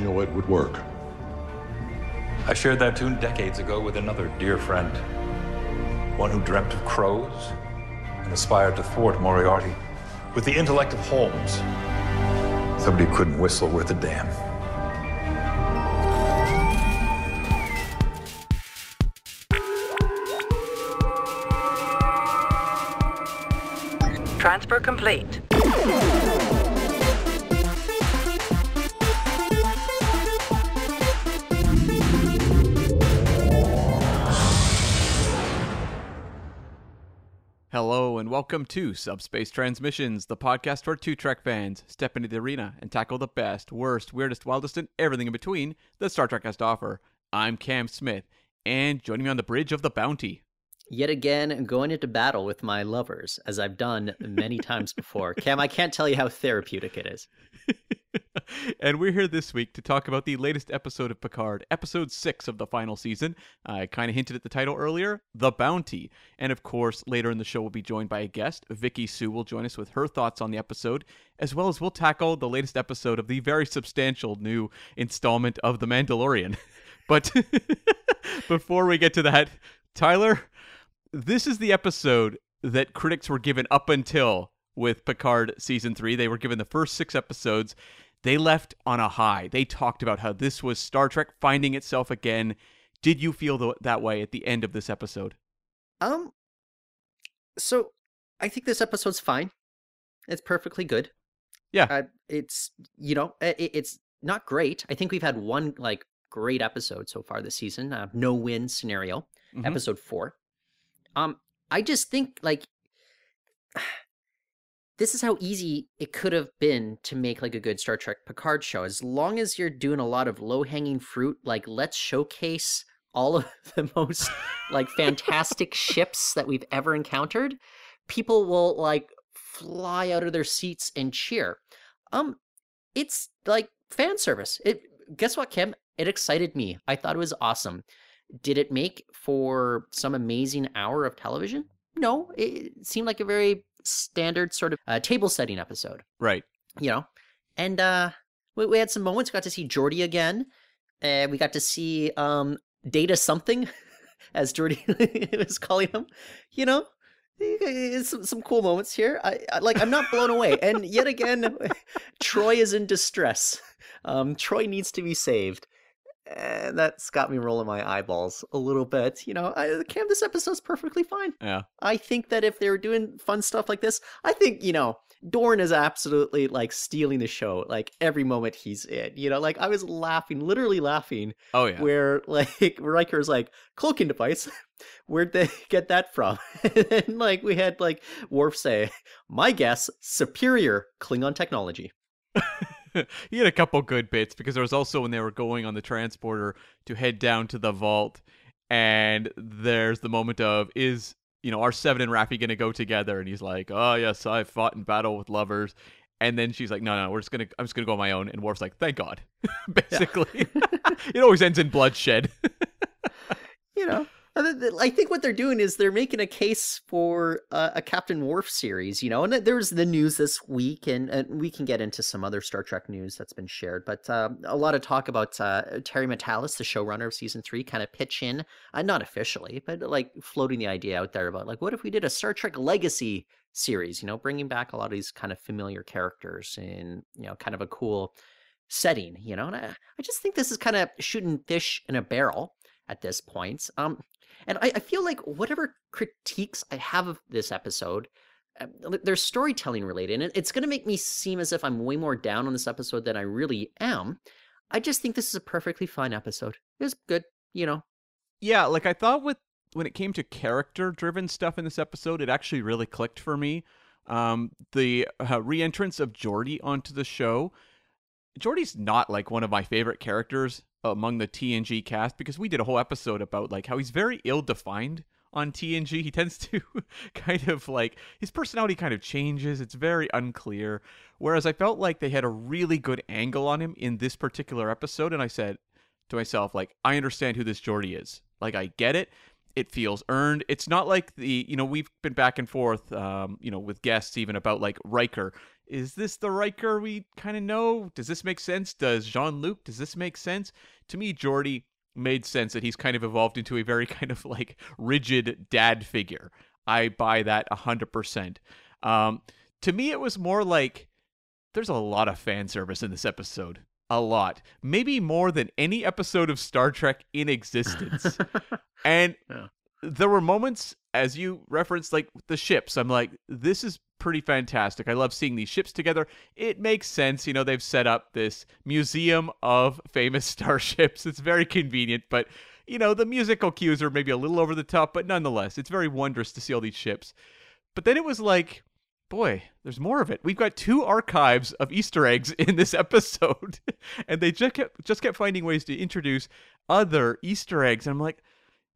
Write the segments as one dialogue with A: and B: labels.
A: did you know it would work?
B: I shared that tune decades ago with another dear friend. One who dreamt of crows and aspired to thwart Moriarty with the intellect of Holmes. Somebody who couldn't whistle worth a damn.
C: Transfer complete.
D: Welcome to Subspace Transmissions, the podcast for two Trek fans. Step into the arena and tackle the best, worst, weirdest, wildest, and everything in between that Star Trek has to offer. I'm Cam Smith, and joining me on the bridge of the Bounty.
E: Yet again, going into battle with my lovers, as I've done many times before. Cam, I can't tell you how therapeutic it is.
D: and we're here this week to talk about the latest episode of Picard, episode six of the final season. I kind of hinted at the title earlier, The Bounty. And of course, later in the show, we'll be joined by a guest. Vicki Siu will join us with her thoughts on the episode, as well as we'll tackle the latest episode of the very substantial new installment of The Mandalorian. but before we get to that, Tyler, this is the episode that critics were given up until with Picard season three. They were given the first six episodes. They left on a high. They talked about how this was Star Trek finding itself again. Did you feel th- that way at the end of this episode?
E: Um, so I think this episode's fine. It's perfectly good.
D: Yeah.
E: Uh, it's you know it, it's not great. I think we've had one like great episode so far this season. Uh, no win scenario,
D: Mhm.
E: episode four. Um, I just think like this is how easy it could have been to make like a good Star Trek Picard show. As long as you're doing a lot of low hanging fruit, like let's showcase all of the most like fantastic ships that we've ever encountered, people will like fly out of their seats and cheer. Um, it's like fan service. It guess what, Cam? It excited me. I thought it was awesome. Did it make for some amazing hour of television? No, it seemed like a very standard sort of uh, table setting episode,
D: Right.
E: you know. And uh, we, we had some moments. We got to see Geordi again. Uh, we got to see um, Data something, as Geordi was calling him. You know, some, some cool moments here. I, I like. I'm not blown away. And yet again, Troi is in distress. Um, Troi needs to be saved. And that's got me rolling my eyeballs a little bit. You know, I, Cam, this episode's perfectly fine.
D: Yeah.
E: I think that if they were doing fun stuff like this, I think, you know, Dorn is absolutely like stealing the show, like every moment he's in. You know, like I was laughing, literally laughing,
D: Oh yeah.
E: where like Riker's like, cloaking device, where'd they get that from? and like we had like Worf say, my guess, superior Klingon technology.
D: he had a couple good bits because there was also when they were going on the transporter to head down to the vault, and there's the moment of is you know are Seven and Raffi gonna go together? And he's like, oh yes, I fought in battle with lovers. And then she's like, no, no, we're just gonna, I'm just gonna go on my own. And Worf's like, thank God. Basically, it always ends in bloodshed.
E: you know i think what they're doing is they're making a case for uh, a captain Worf series you know and th- there was the news this week and, and we can get into some other star trek news that's been shared but uh, a lot of talk about uh, terry matalas the showrunner of season three kind of pitch in uh, not officially but like floating the idea out there about like what if we did a star trek legacy series you know bringing back a lot of these kind of familiar characters in you know kind of a cool setting you know and i, I just think this is kind of shooting fish in a barrel at this point. Um, and I, I feel like whatever critiques I have of this episode, uh, they're storytelling related, and it's going to make me seem as if I'm way more down on this episode than I really am. I just think this is a perfectly fine episode. It was good, you know.
D: Yeah, like I thought with when it came to character driven stuff in this episode, it actually really clicked for me. Um, the uh, re-entrance of Geordi onto the show. Geordi's not like one of my favorite characters among the TNG cast because we did a whole episode about like how he's very ill-defined on TNG. He tends to kind of like his personality kind of changes. It's very unclear. Whereas I felt like they had a really good angle on him in this particular episode, and I said to myself like, I understand who this Geordi is. Like I get it. It feels earned. It's not like the you know we've been back and forth, um, you know, with guests even about like Riker. Is this the Riker we kind of know? Does this make sense? Does Jean Luc? Does this make sense? To me, Geordi made sense that he's kind of evolved into a very kind of like rigid dad figure. I buy that hundred percent. Um, to me, it was more like there's a lot of fan service in this episode. A lot. Maybe more than any episode of Star Trek in existence. and
E: Yeah.
D: there were moments, as you referenced, like the ships. I'm like, this is pretty fantastic. I love seeing these ships together. It makes sense. You know, they've set up this museum of famous starships. It's very convenient, but, you know, the musical cues are maybe a little over the top, but nonetheless, it's very wondrous to see all these ships. But then it was like, boy, there's more of it. We've got two archives of Easter eggs in this episode, and they just kept just kept finding ways to introduce other Easter eggs. And I'm like,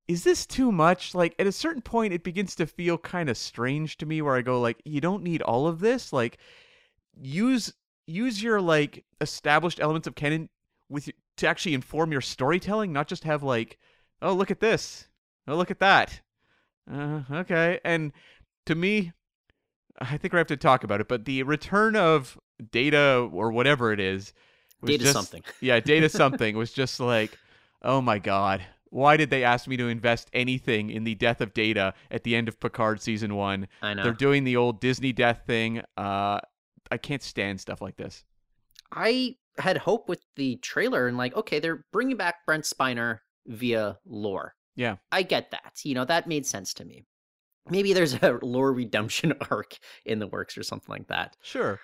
D: is this too much? Like at a certain point, it begins to feel kind of strange to me, where I go like, you don't need all of this. Like, use use your like established elements of canon with to actually inform your storytelling, not just have like, oh look at this, oh look at that. Uh, okay, and to me, I think we have to talk about it, but the return of data or whatever it is, was
E: Data
D: just-
E: something.
D: yeah, data something was just like, oh my god, why did they ask me to invest anything in the death of data at the end of Picard season one?
E: I know.
D: They're doing the old Disney death thing. Uh, I can't stand stuff like this.
E: I had hope with the trailer and like, okay, they're bringing back Brent Spiner via lore.
D: Yeah.
E: I get that. You know, that made sense to me. Maybe there's a lore redemption arc in the works or something like that.
D: Sure.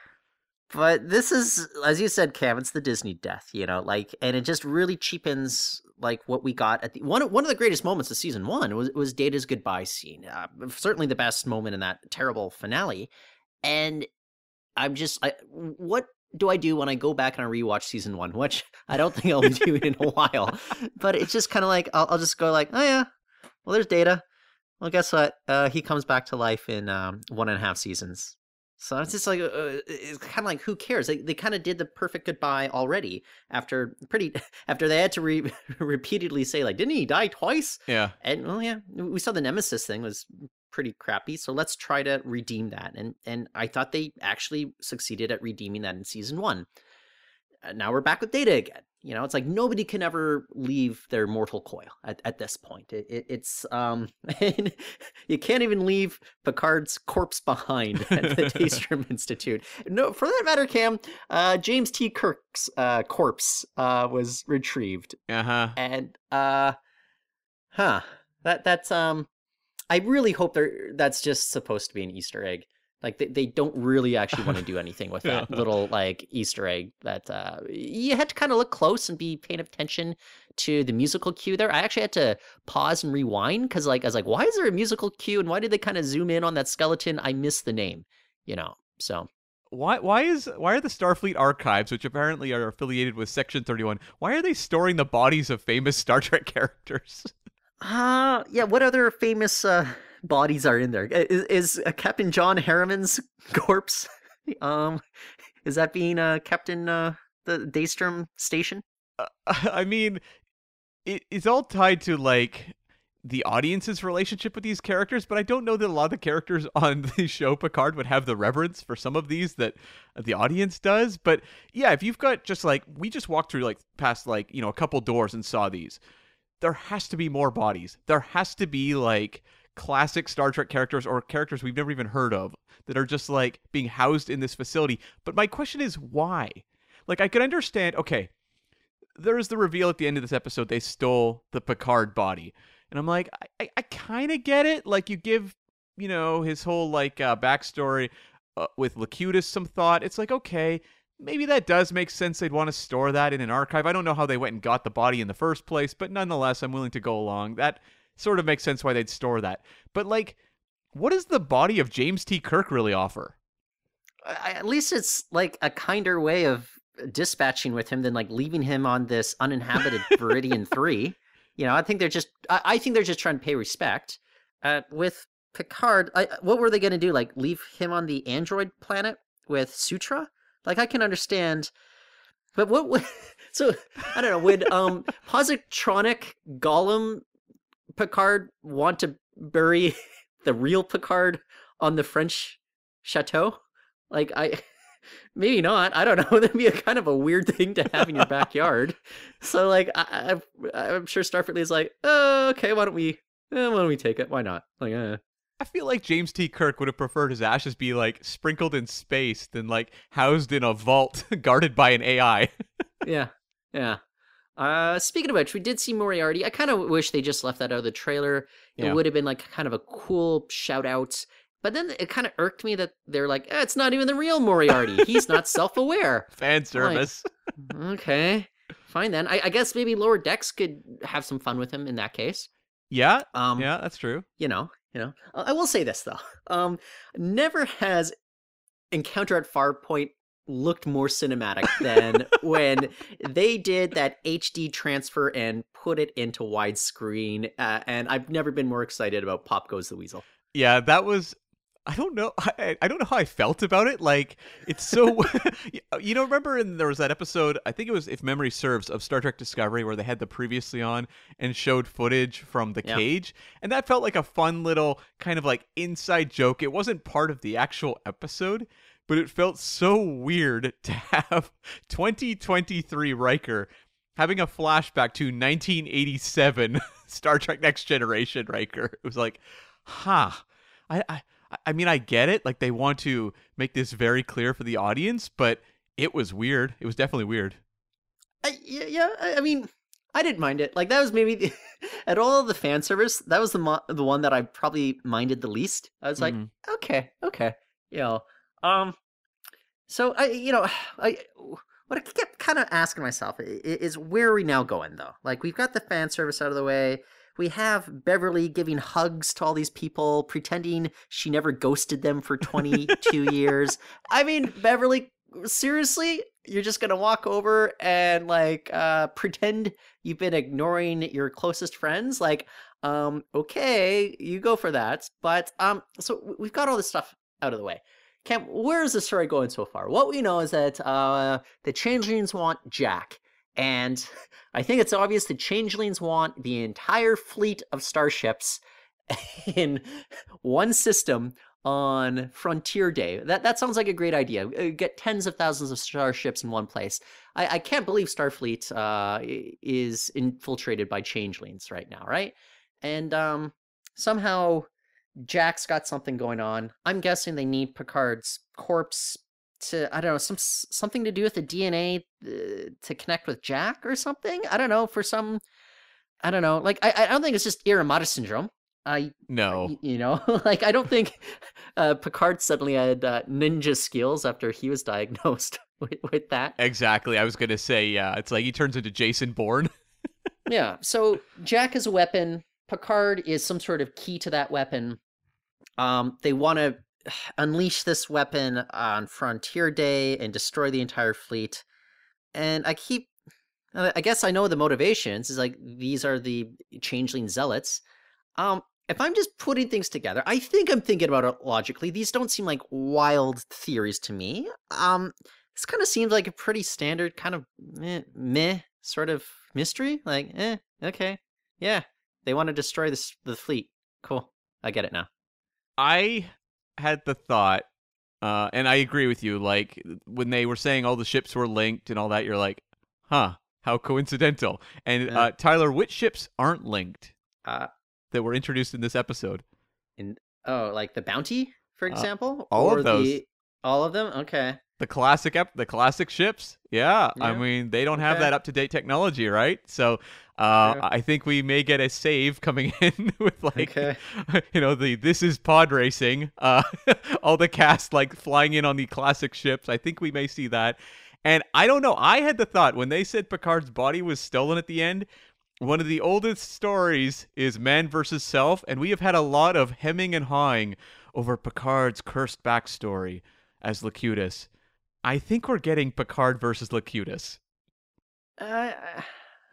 E: But this is, as you said, Cam, it's the Disney death, you know, like, and it just really cheapens like what we got at the one. One of the greatest moments of season one was was Data's goodbye scene. Uh, certainly the best moment in that terrible finale. And I'm just, I, what do I do when I go back and I rewatch season one? Which I don't think I'll be doing in a while. But it's just kind of like I'll, I'll just go like, oh yeah, well there's Data. Well, guess what? Uh, he comes back to life in um, one and a half seasons. So it's just like, uh, it's kind of like, who cares? They, they kind of did the perfect goodbye already after pretty after they had to re- repeatedly say like, didn't he die twice?
D: Yeah.
E: And well, yeah, we saw the Nemesis thing was pretty crappy. So let's try to redeem that. And and I thought they actually succeeded at redeeming that in season one. Uh, now we're back with Data again. You know, it's like nobody can ever leave their mortal coil at, at this point. It, it, it's um, you can't even leave Picard's corpse behind at the Daystrom Institute. No, for that matter, Cam, uh, James T. Kirk's uh, corpse uh, was retrieved
D: Uh huh.
E: and uh huh that that's um i really hope there that's just supposed to be an easter egg like they, they don't really actually want to do anything with that
D: Yeah.
E: little like easter egg that uh you had to kind of look close and be paying attention to the musical cue there i actually had to pause and rewind because like i was like why is there a musical cue and why did they kind of zoom in on that skeleton i missed the name you know so
D: Why? Why is? Why are the Starfleet archives, which apparently are affiliated with Section Thirty One, why are they storing the bodies of famous Star Trek characters?
E: Uh, yeah. What other famous uh, bodies are in there. Is, Is, uh, Captain John Harriman's corpse? Um, is that being uh, kept in uh, the Daystrom station?
D: I mean, it, it's all tied to like the audience's relationship with these characters, but I don't know that a lot of the characters on the show Picard would have the reverence for some of these that the audience does. But yeah, if you've got just like we just walked through like past like you know a couple doors and saw these, there has to be more bodies. There has to be like classic Star Trek characters or characters we've never even heard of that are just like being housed in this facility. But my question is why? Like I could understand, okay, there's the reveal at the end of this episode they stole the Picard body. And I'm like, I, I, kind of get it. Like you give, you know, his whole like uh, backstory uh, with Locutus some thought. It's like, okay, maybe that does make sense. They'd want to store that in an archive. I don't know how they went and got the body in the first place, but nonetheless, I'm willing to go along. That sort of makes sense why they'd store that. But like, what does the body of James T. Kirk really offer?
E: At least it's like a kinder way of dispatching with him than like leaving him on this uninhabited Veridian Three. You know, I think they're just. I, I think they're just trying to pay respect. Uh, with Picard, I, what were they going to do? Like leave him on the android planet with Sutra? Like I can understand, but what? so I don't know. Would um positronic Gollum Picard want to bury the real Picard on the French chateau? Like I maybe not. I don't know. That'd be a kind of a weird thing to have in your backyard. so like I, I I'm sure Starfleet is like, oh, okay, why don't we eh, why don't we take it? Why not? Like, uh.
D: I feel like James T. Kirk would have preferred his ashes be like sprinkled in space than like housed in a vault guarded by an AI.
E: yeah, yeah. Uh, speaking of which, we did see Moriarty. I kind of wish they just left that out of the trailer. It
D: Yeah.
E: would have been like kind of a cool shout out. But then it kind of irked me that they're like, eh, it's not even the real Moriarty. He's not self aware.
D: Fan service.
E: okay, fine then. I, I guess maybe Lower Decks could have some fun with him in that case.
D: yeah,
E: Um,
D: yeah, that's true.
E: you know, you know. I will say this though. Um, never has Encounter at Farpoint looked more cinematic than when they did that HD transfer and put it into widescreen. Uh, and I've never been more excited about Pop Goes the Weasel.
D: Yeah, that was. I don't know. I, I don't know how I felt about it. Like it's so. you know, remember in there was that episode. I think it was, if memory serves, of Star Trek Discovery where they had the previously on and showed footage from the
E: Yeah.
D: cage, and that felt like a fun little kind of like inside joke. It wasn't part of the actual episode, but it felt so weird to have 2023 Riker having a flashback to 1987 Star Trek Next Generation Riker. It was like, huh. I, I I mean I get it. Like they want to make this very clear for the audience, but it was weird. It was definitely weird.
E: I, yeah, yeah. I, mean, I didn't mind it. Like that was maybe the, at all the fan service. That was the mo- the one that I probably minded the least. I was like,
D: Mhm.
E: okay, okay, you know. Um, so I, you know, I what I kept kind of asking myself is where are we now going though? Like we've got the fan service out of the way. We have Beverly giving hugs to all these people, pretending she never ghosted them for 22 years. I mean, Beverly, seriously? You're just going to walk over and like uh pretend you've been ignoring your closest friends? Like um okay, you go for that. But um so we've got all this stuff out of the way. Cam, where is the story going so far? What we know is that uh the changelings want Jack and I think it's obvious the changelings want the entire fleet of starships in one system on Frontier Day. That that sounds like a great idea. Uh, Get tens of thousands of starships in one place. I, I can't believe Starfleet uh, is infiltrated by changelings right now, right? And um, somehow Jack's got something going on. I'm guessing they need Picard's corpse to I don't know some something to do with the DNA uh, to connect with Jack or something. I don't know for some. I don't know. Like I, I don't think it's just Irumodic syndrome. I
D: No.
E: you know like i don't think uh, picard suddenly had uh, ninja skills after he was diagnosed with, with that
D: Exactly. I was gonna say, yeah. It's like he turns into Jason Bourne.
E: yeah so jack is a weapon picard is some sort of key to that weapon um they want to unleash this weapon on frontier day and destroy the entire fleet and i keep uh, i guess i know the motivations is like these are the changeling zealots. Um if i'm just putting things together i think i'm thinking about it logically these don't seem like wild theories to me. Um this kind of seems like a pretty standard kind of meh, meh sort of mystery like eh okay yeah they want to destroy this the fleet cool i get it now
D: I had the thought, uh, and I agree with you. Like when they were saying all the ships were linked and all that, you're like, huh, how coincidental. And
E: Yeah.
D: uh, Tyler, which ships aren't linked
E: uh
D: that were introduced in this episode?
E: And oh like the bounty for
D: Uh,
E: example
D: all of those.
E: the- all of them okay
D: The classic, ep- the classic ships. Yeah, I mean they don't have
E: Okay.
D: that up to date technology, right? So, uh,
E: True.
D: I think we may get a save coming in with like,
E: Okay.
D: you know, the this is pod racing. Uh, all the cast like flying in on the classic ships. I think we may see that. And I don't know. I had the thought when they said Picard's body was stolen at the end. One of the oldest stories is man versus self, and we have had a lot of hemming and hawing over Picard's cursed backstory as Locutus. I think we're getting Picard versus Locutus.
E: uh,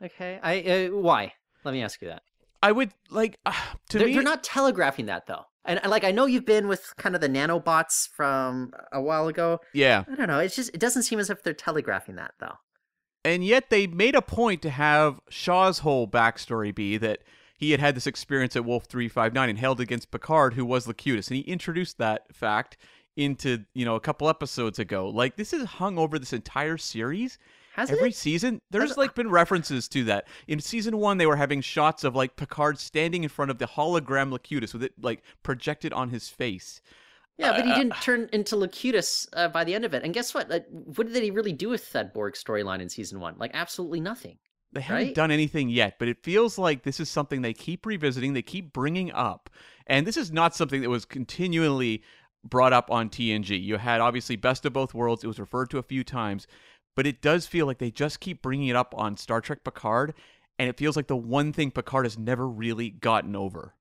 E: okay i uh, why let me ask you that
D: I would like uh, to
E: they're,
D: me.
E: they're not telegraphing that though and, like i know you've been with kind of the nanobots from a while ago
D: yeah,
E: i don't know it's just it doesn't seem as if they're telegraphing that though
D: and yet they made a point to have Shaw's whole backstory be that he had had this experience at Wolf 359 and held against Picard, who was Locutus. And he introduced that fact into, you know, a couple episodes ago. Like, this is hung over this entire series.
E: Has
D: Every
E: it?
D: season, there's like been references to that. In season one, they were having shots of like Picard standing in front of the hologram Locutus with it like projected on his face.
E: Yeah, but he
D: Uh,
E: didn't turn into Locutus uh, by the end of it. And guess what? Like, what did he really do with that Borg storyline in season one? Like, absolutely nothing.
D: They haven't
E: Right?
D: done anything yet, but it feels like this is something they keep revisiting, they keep bringing up. And this is not something that was continually brought up on TNG. You had obviously Best of Both Worlds, it was referred to a few times, but it does feel like they just keep bringing it up on Star Trek Picard, and it feels like the one thing Picard has never really gotten over.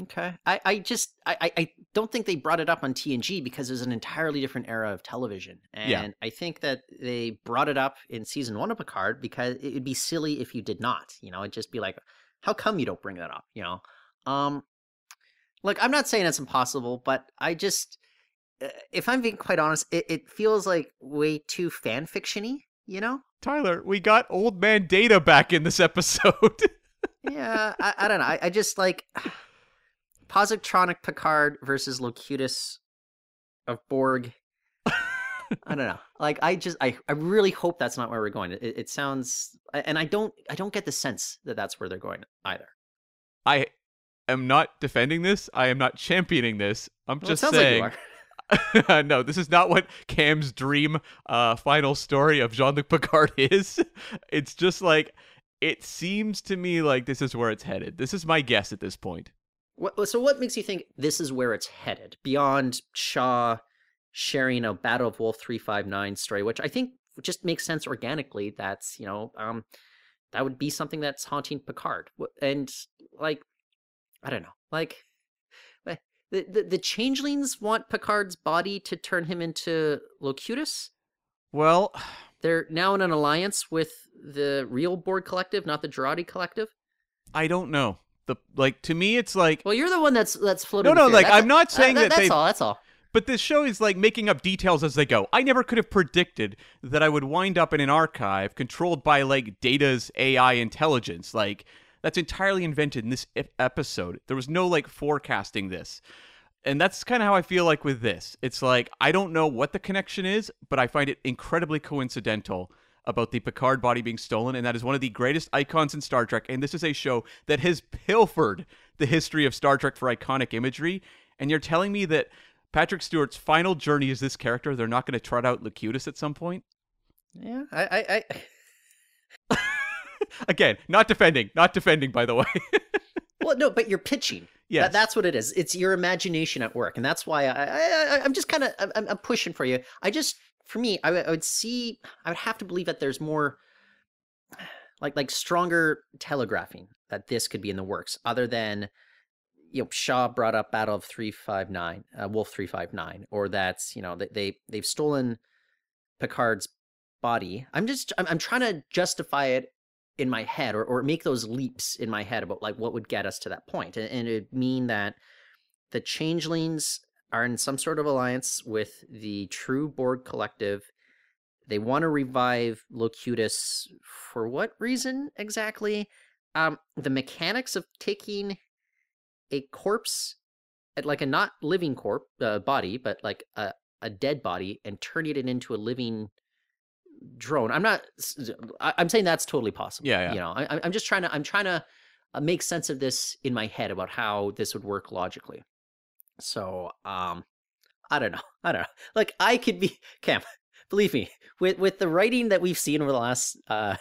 E: Okay. I, I just I, I- don't think they brought it up on TNG because it was an entirely different era of television. And
D: Yeah.
E: I think that they brought it up in season one of Picard because it would be silly if you did not. You know, it'd just be like, how come you don't bring that up? You know? Um look, I'm not saying it's impossible, but I just Uh, if I'm being quite honest, it, it feels like way too fan fictiony, you know?
D: Tyler, we got old man Data back in this episode.
E: yeah, I, I don't know. I, I just like Positronic Picard versus Locutus of Borg. I don't know. Like I just I, I really hope that's not where we're going. It, it sounds and I don't I don't get the sense that that's where they're going either.
D: I am not defending this. I am not championing this. I'm
E: Well,
D: just saying.
E: like you are.
D: no, this is not what Cam's dream uh, final story of Jean Luc Picard is. It's just like it seems to me like this is where it's headed. This is my guess at this point.
E: What, so what makes you think this is where it's headed beyond Shaw sharing a Battle of Wolf 359 story, which I think just makes sense organically. That's, you know, um, that would be something that's haunting Picard. And like, I don't know, like the, the, the changelings want Picard's body to turn him into Locutus.
D: Well,
E: They're now in an alliance with the real Borg collective, not the Jurati collective.
D: I don't know. The like to me, it's like
E: Well, you're the one that's that's floating.
D: No, no, like,
E: That's-
D: I'm not
E: uh,
D: saying that
E: that's all. That's all.
D: But this show is like making up details as they go. I never could have predicted that I would wind up in an archive controlled by like Data's AI intelligence. Like that's entirely invented in this episode. There was no like forecasting this. And that's kind of how I feel like with this. It's like I don't know what the connection is, but I find it incredibly coincidental about the Picard body being stolen and that is one of the greatest icons in Star Trek and this is a show that has pilfered the history of Star Trek for iconic imagery and you're telling me that Patrick Stewart's final journey is this character. They're not going to trot out Locutus at some point.
E: Yeah, I, I, I
D: Again, not defending, not defending. By the way,
E: well, no, but you're pitching.
D: Yeah,
E: That, that's what it is. It's your imagination at work, and that's why I, I, I'm just kind of, I'm, I'm pushing for you. I just, for me, I, would- I would see, I would have to believe that there's more, like, like stronger telegraphing that this could be in the works, other than, you know, Shaw brought up Battle of Three Five Nine, uh, Wolf Three Five Nine, or that's, you know, they, they they've stolen Picard's body. I'm just, I'm, I'm trying to justify it in my head or, or make those leaps in my head about like what would get us to that point and, and it'd mean that the changelings are in some sort of alliance with the true borg collective. They want to revive locutus for what reason exactly? Um the mechanics of taking a corpse uh, like a not living corpse uh, body but like a, a dead body and turning it into a living drone. I'm not I'm saying that's totally possible
D: Yeah, yeah.
E: you know? I, I'm- just trying to i'm trying to uh, make sense of this in my head about how this would work logically. So um i don't know i don't know. Like i could be cam believe me with with the writing that we've seen over the last uh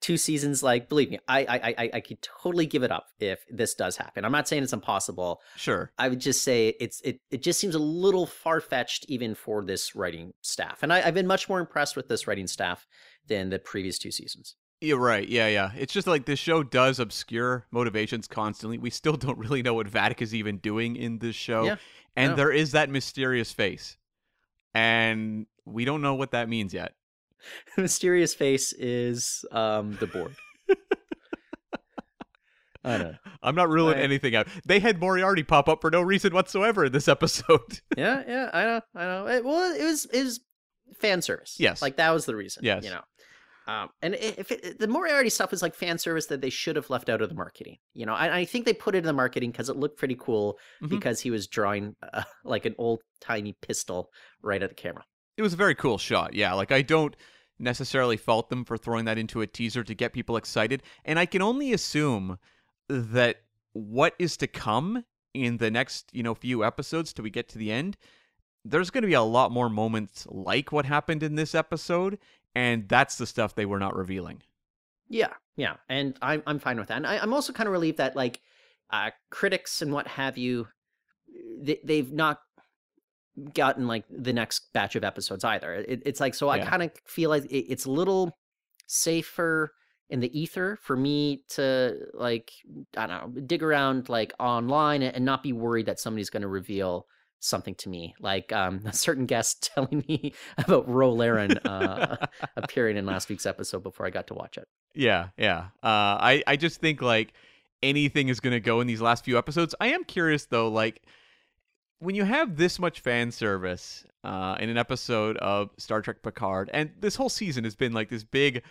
E: two seasons like believe me i i i, I could totally give it up if this does happen i'm not saying it's impossible
D: sure.
E: I would just say it's it it just seems a little far fetched even for this writing staff, and I, I've been much more impressed with this writing staff than the previous two seasons.
D: You're right. Yeah, yeah. It's just like this show does obscure motivations constantly. We still don't really know what Vadic is even doing in this show,
E: Yeah,
D: and there is that mysterious face, and we don't know what that means yet.
E: Mysterious face is um the board. I know.
D: I'm not ruling
E: Right.
D: anything out. They had Moriarty pop up for no reason whatsoever in this episode.
E: Yeah, yeah, I know, I know. It, well, it was it was fan service.
D: Yes.
E: like that was the reason.
D: Yes.
E: you know. Um, and if it, the Moriarty stuff is like fan service that they should have left out of the marketing, you know, I, I think they put it in the marketing because it looked pretty cool
D: Mhm.
E: because he was drawing uh, like an old tiny pistol right at the camera.
D: It was a very cool shot. Yeah, like I don't necessarily fault them for throwing that into a teaser to get people excited, and I can only assume that what is to come in the next, you know, few episodes till we get to the end, there's going to be a lot more moments like what happened in this episode, and that's the stuff they were not revealing.
E: Yeah, yeah, and I'm I'm fine with that. And I, I'm also kind of relieved that like uh, critics and what have you, they, they've not gotten like the next batch of episodes either. It, it's like so I
D: Yeah.
E: kind of feel like it, it's a little safer in the ether for me to like I don't know dig around like online and not be worried that somebody's going to reveal something to me like um a certain guest telling me about Ro Laren uh appearing in last week's episode before I got to watch it.
D: Yeah, yeah. Uh, I I just think like anything is gonna go in these last few episodes. I am curious though, like when you have this much fan service uh, in an episode of Star Trek Picard, and this whole season has been like this big,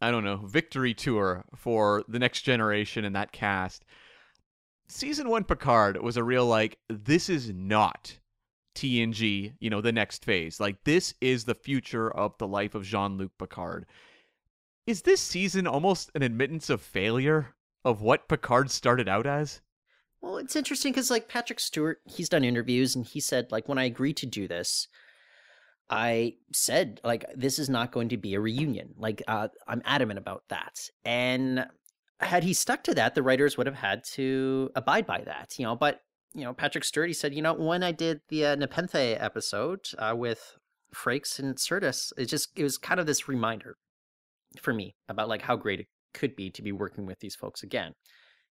D: I don't know, victory tour for the next generation and that cast. Season one Picard was a real like this is not TNG, you know, the next phase. Like this is the future of the life of Jean-Luc Picard. Is this season almost an admittance of failure of what Picard started out as?
E: Well, it's interesting because like Patrick Stewart, he's done interviews and he said like when I agreed to do this, I said like this is not going to be a reunion. Like uh, I'm adamant about that. And had he stuck to that, the writers would have had to abide by that. You know, but you know Patrick Stewart, he said, you know, when I did the uh, Nepenthe episode uh, with Frakes and Curtis, it just it was kind of this reminder for me about like how great it could be to be working with these folks again.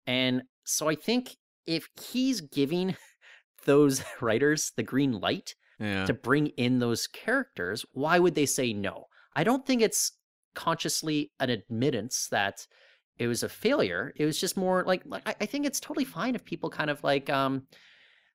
E: And so I think if he's giving those writers the green light
D: Yeah.
E: to bring in those characters, why would they say no? I don't think it's consciously an admittance that it was a failure. It was just more like, like I I think it's totally fine if people kind of like um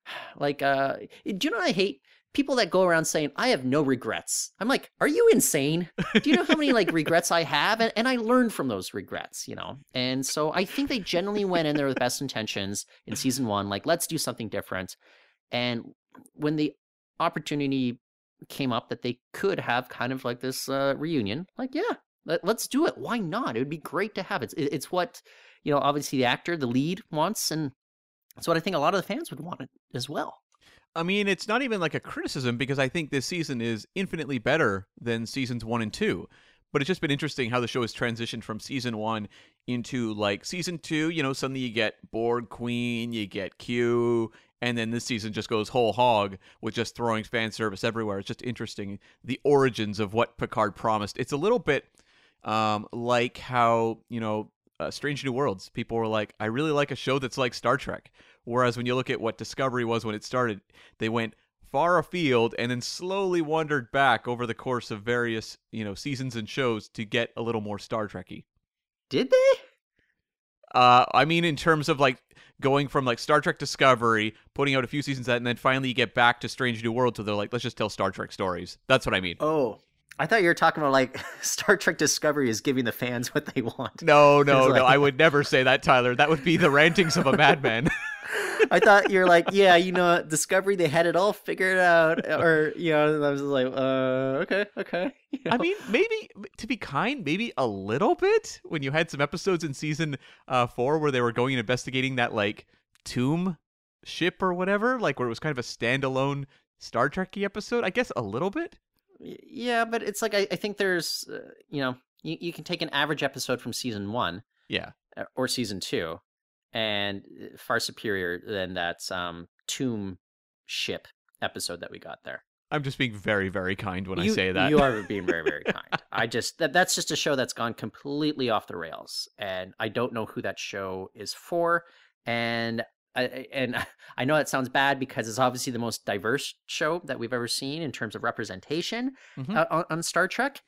E: like uh do you know what I hate? People that go around saying, I have no regrets. I'm like, are you insane? Do you know how many like regrets I have? And, and I learned from those regrets, you know? And so I think they generally went in there with best intentions in season one, like, let's do something different. And when the opportunity came up that they could have kind of like this uh, reunion, like, yeah, let, let's do it. Why not? It would be great to have it. It's, it's what, you know, obviously the actor, the lead wants. And it's what I think a lot of the fans would want it as well.
D: I mean, it's not even like a criticism because I think this season is infinitely better than seasons one and two. But it's just been interesting how the show has transitioned from season one into like season two. You know, suddenly you get Borg Queen, you get Q, and then this season just goes whole hog with just throwing fan service everywhere. It's just interesting the origins of what Picard promised. It's a little bit um, like how you know uh, Strange New Worlds. People were like, I really like a show that's like Star Trek. Whereas when you look at what Discovery was when it started, they went far afield and then slowly wandered back over the course of various, you know, seasons and shows to get a little more Star Trekky.
E: Did they?
D: Uh, I mean, in terms of like going from like Star Trek Discovery, putting out a few seasons of that, and then finally you get back to Strange New Worlds, so they're like, let's just tell Star Trek stories. That's what I mean.
E: Oh, I thought you were talking about like Star Trek Discovery is giving the fans what they want.
D: No, no,
E: It's
D: no. I would never say that, Tyler. That would be the rantings of a madman.
E: I thought you're like, yeah, you know, Discovery, they had it all figured out. Or, you know, I was like, uh, okay, okay. You
D: I mean, maybe to be kind, maybe a little bit when you had some episodes in season uh, four where they were going and investigating that like tomb ship or whatever, like where it was kind of a standalone Star Trekky episode. I guess a little bit.
E: Yeah, but it's like, I, I think there's, uh, you know, you, you can take an average episode from season one
D: Yeah,
E: or season two and uh, far superior than that um, tomb ship episode that we got there.
D: I'm just being very, very kind when
E: you,
D: I say that.
E: You are being very, very kind. I just that that's just a show that's gone completely off the rails, and I don't know who that show is for. And I and I know that sounds bad because it's obviously the most diverse show that we've ever seen in terms of representation
D: Mhm.
E: uh, on, on Star Trek.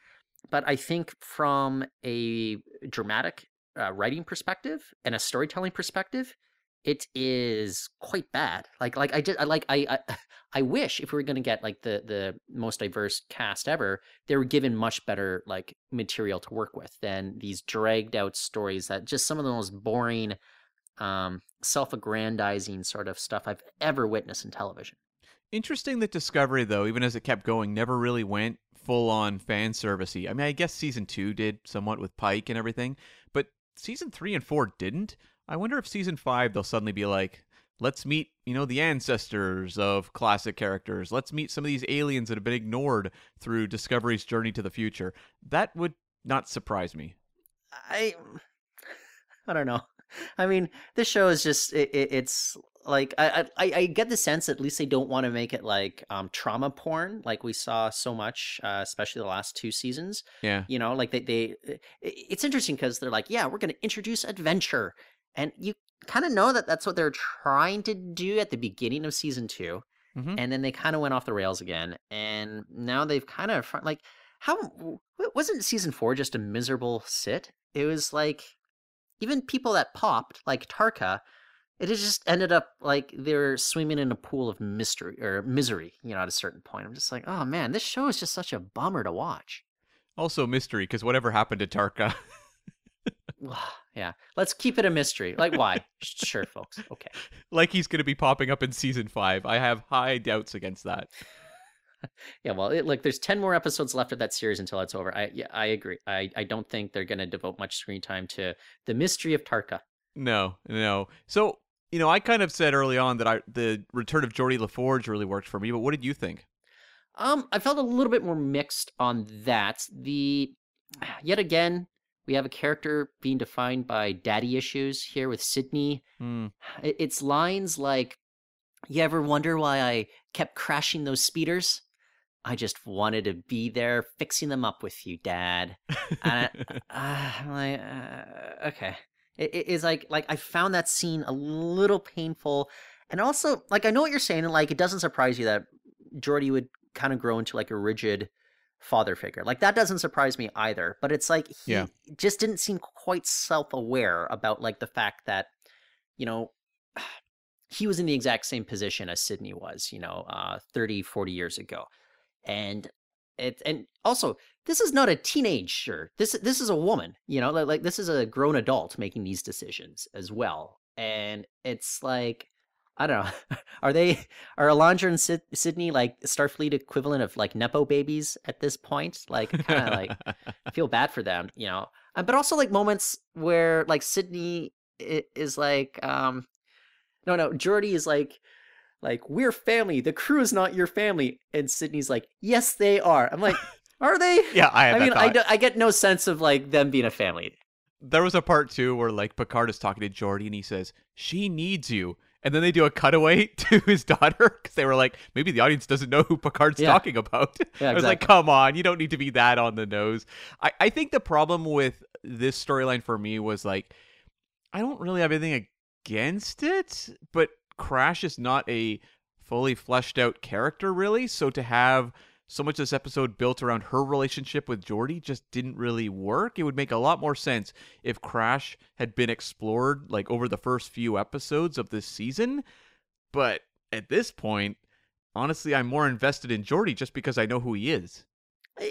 E: But I think from a dramatic uh, writing perspective and a storytelling perspective, it is quite bad. Like like I just I like I I, I wish if we were going to get like the the most diverse cast ever, they were given much better like material to work with than these dragged out stories that just some of the most boring um self-aggrandizing sort of stuff I've ever witnessed in television.
D: Interesting that Discovery, though, even as it kept going, never really went full on fan servicey. I mean, I guess season two did somewhat with Pike and everything, but season three and four didn't. I wonder if season five they'll suddenly be like, let's meet, you know, the ancestors of classic characters. Let's meet some of these aliens that have been ignored through Discovery's journey to the future. That would not surprise me.
E: I I don't know. I mean, this show is just it, it, it's like I, I I get the sense at least they don't want to make it like um trauma porn like we saw so much uh, especially the last two seasons
D: Yeah.
E: you know like they they it's interesting because they're like yeah we're going to introduce adventure and you kind of know that that's what they're trying to do at the beginning of season 2
D: Mhm.
E: and then they kind of went off the rails again and now they've kind of like how wasn't season four just a miserable sit it was like even people that popped like tarka it just ended up like they're swimming in a pool of mystery or misery you know at a certain point. I'm just like oh man this show is just such a bummer to watch.
D: Also mystery, because whatever happened to Tarka?
E: yeah. Let's keep it a mystery. Like why? Sure folks. Okay.
D: Like he's going to be popping up in season five. I have high doubts against that.
E: Yeah well it, look there's 10 more episodes left of that series until it's over i yeah i agree i i don't think they're going to devote much screen time to the mystery of tarka
D: No, no. So, you know, I kind of said early on that I the return of Geordi La Forge really worked for me, but what did you think?
E: Um, I felt a little bit more mixed on that. The yet again, we have a character being defined by daddy issues here with Sydney. I- It's lines like, "You ever wonder why I kept crashing those speeders? I just wanted to be there fixing them up with you, Dad." And I, uh, I'm like, uh, okay, it, it is like like I found that scene a little painful, and also like I know what you're saying, and like it doesn't surprise you that Geordi would kind of grow into like a rigid father figure. Like that doesn't surprise me either. But it's like he
D: Yeah.
E: just didn't seem quite self-aware about like the fact that you know he was in the exact same position as Sydney was, you know, uh 30 40 years ago. And it and also this is not a teenager. This this is a woman, you know, like, like this is a grown adult making these decisions as well. And it's like I don't know. Are they are Alandra and Syd- Sydney like Starfleet equivalent of like nepo babies at this point? Like kind of like I feel bad for them, you know. Uh, but also like moments where like Sydney is like, um, no, no, Geordi is like, like we're family. The crew is not your family, and Sydney's like, yes, they are. I'm like, are they?
D: yeah, I
E: I mean, I, do, I get no sense of like them being a family.
D: there was a part too where like Picard is talking to Geordi and he says, "She needs you." And then they do a cutaway to his daughter because they were like, maybe the audience doesn't know who Picard's
E: Yeah.
D: talking about.
E: Yeah,
D: I was like, come on, you don't need to be that on the nose. I, I think the problem with this storyline for me was like, I don't really have anything against it, but Crash is not a fully fleshed out character, really. So to have so much of this episode built around her relationship with Geordi just didn't really work. It would make a lot more sense if Crash had been explored like over the first few episodes of this season. But at this point, honestly, I'm more invested in Geordi just because I know who he is.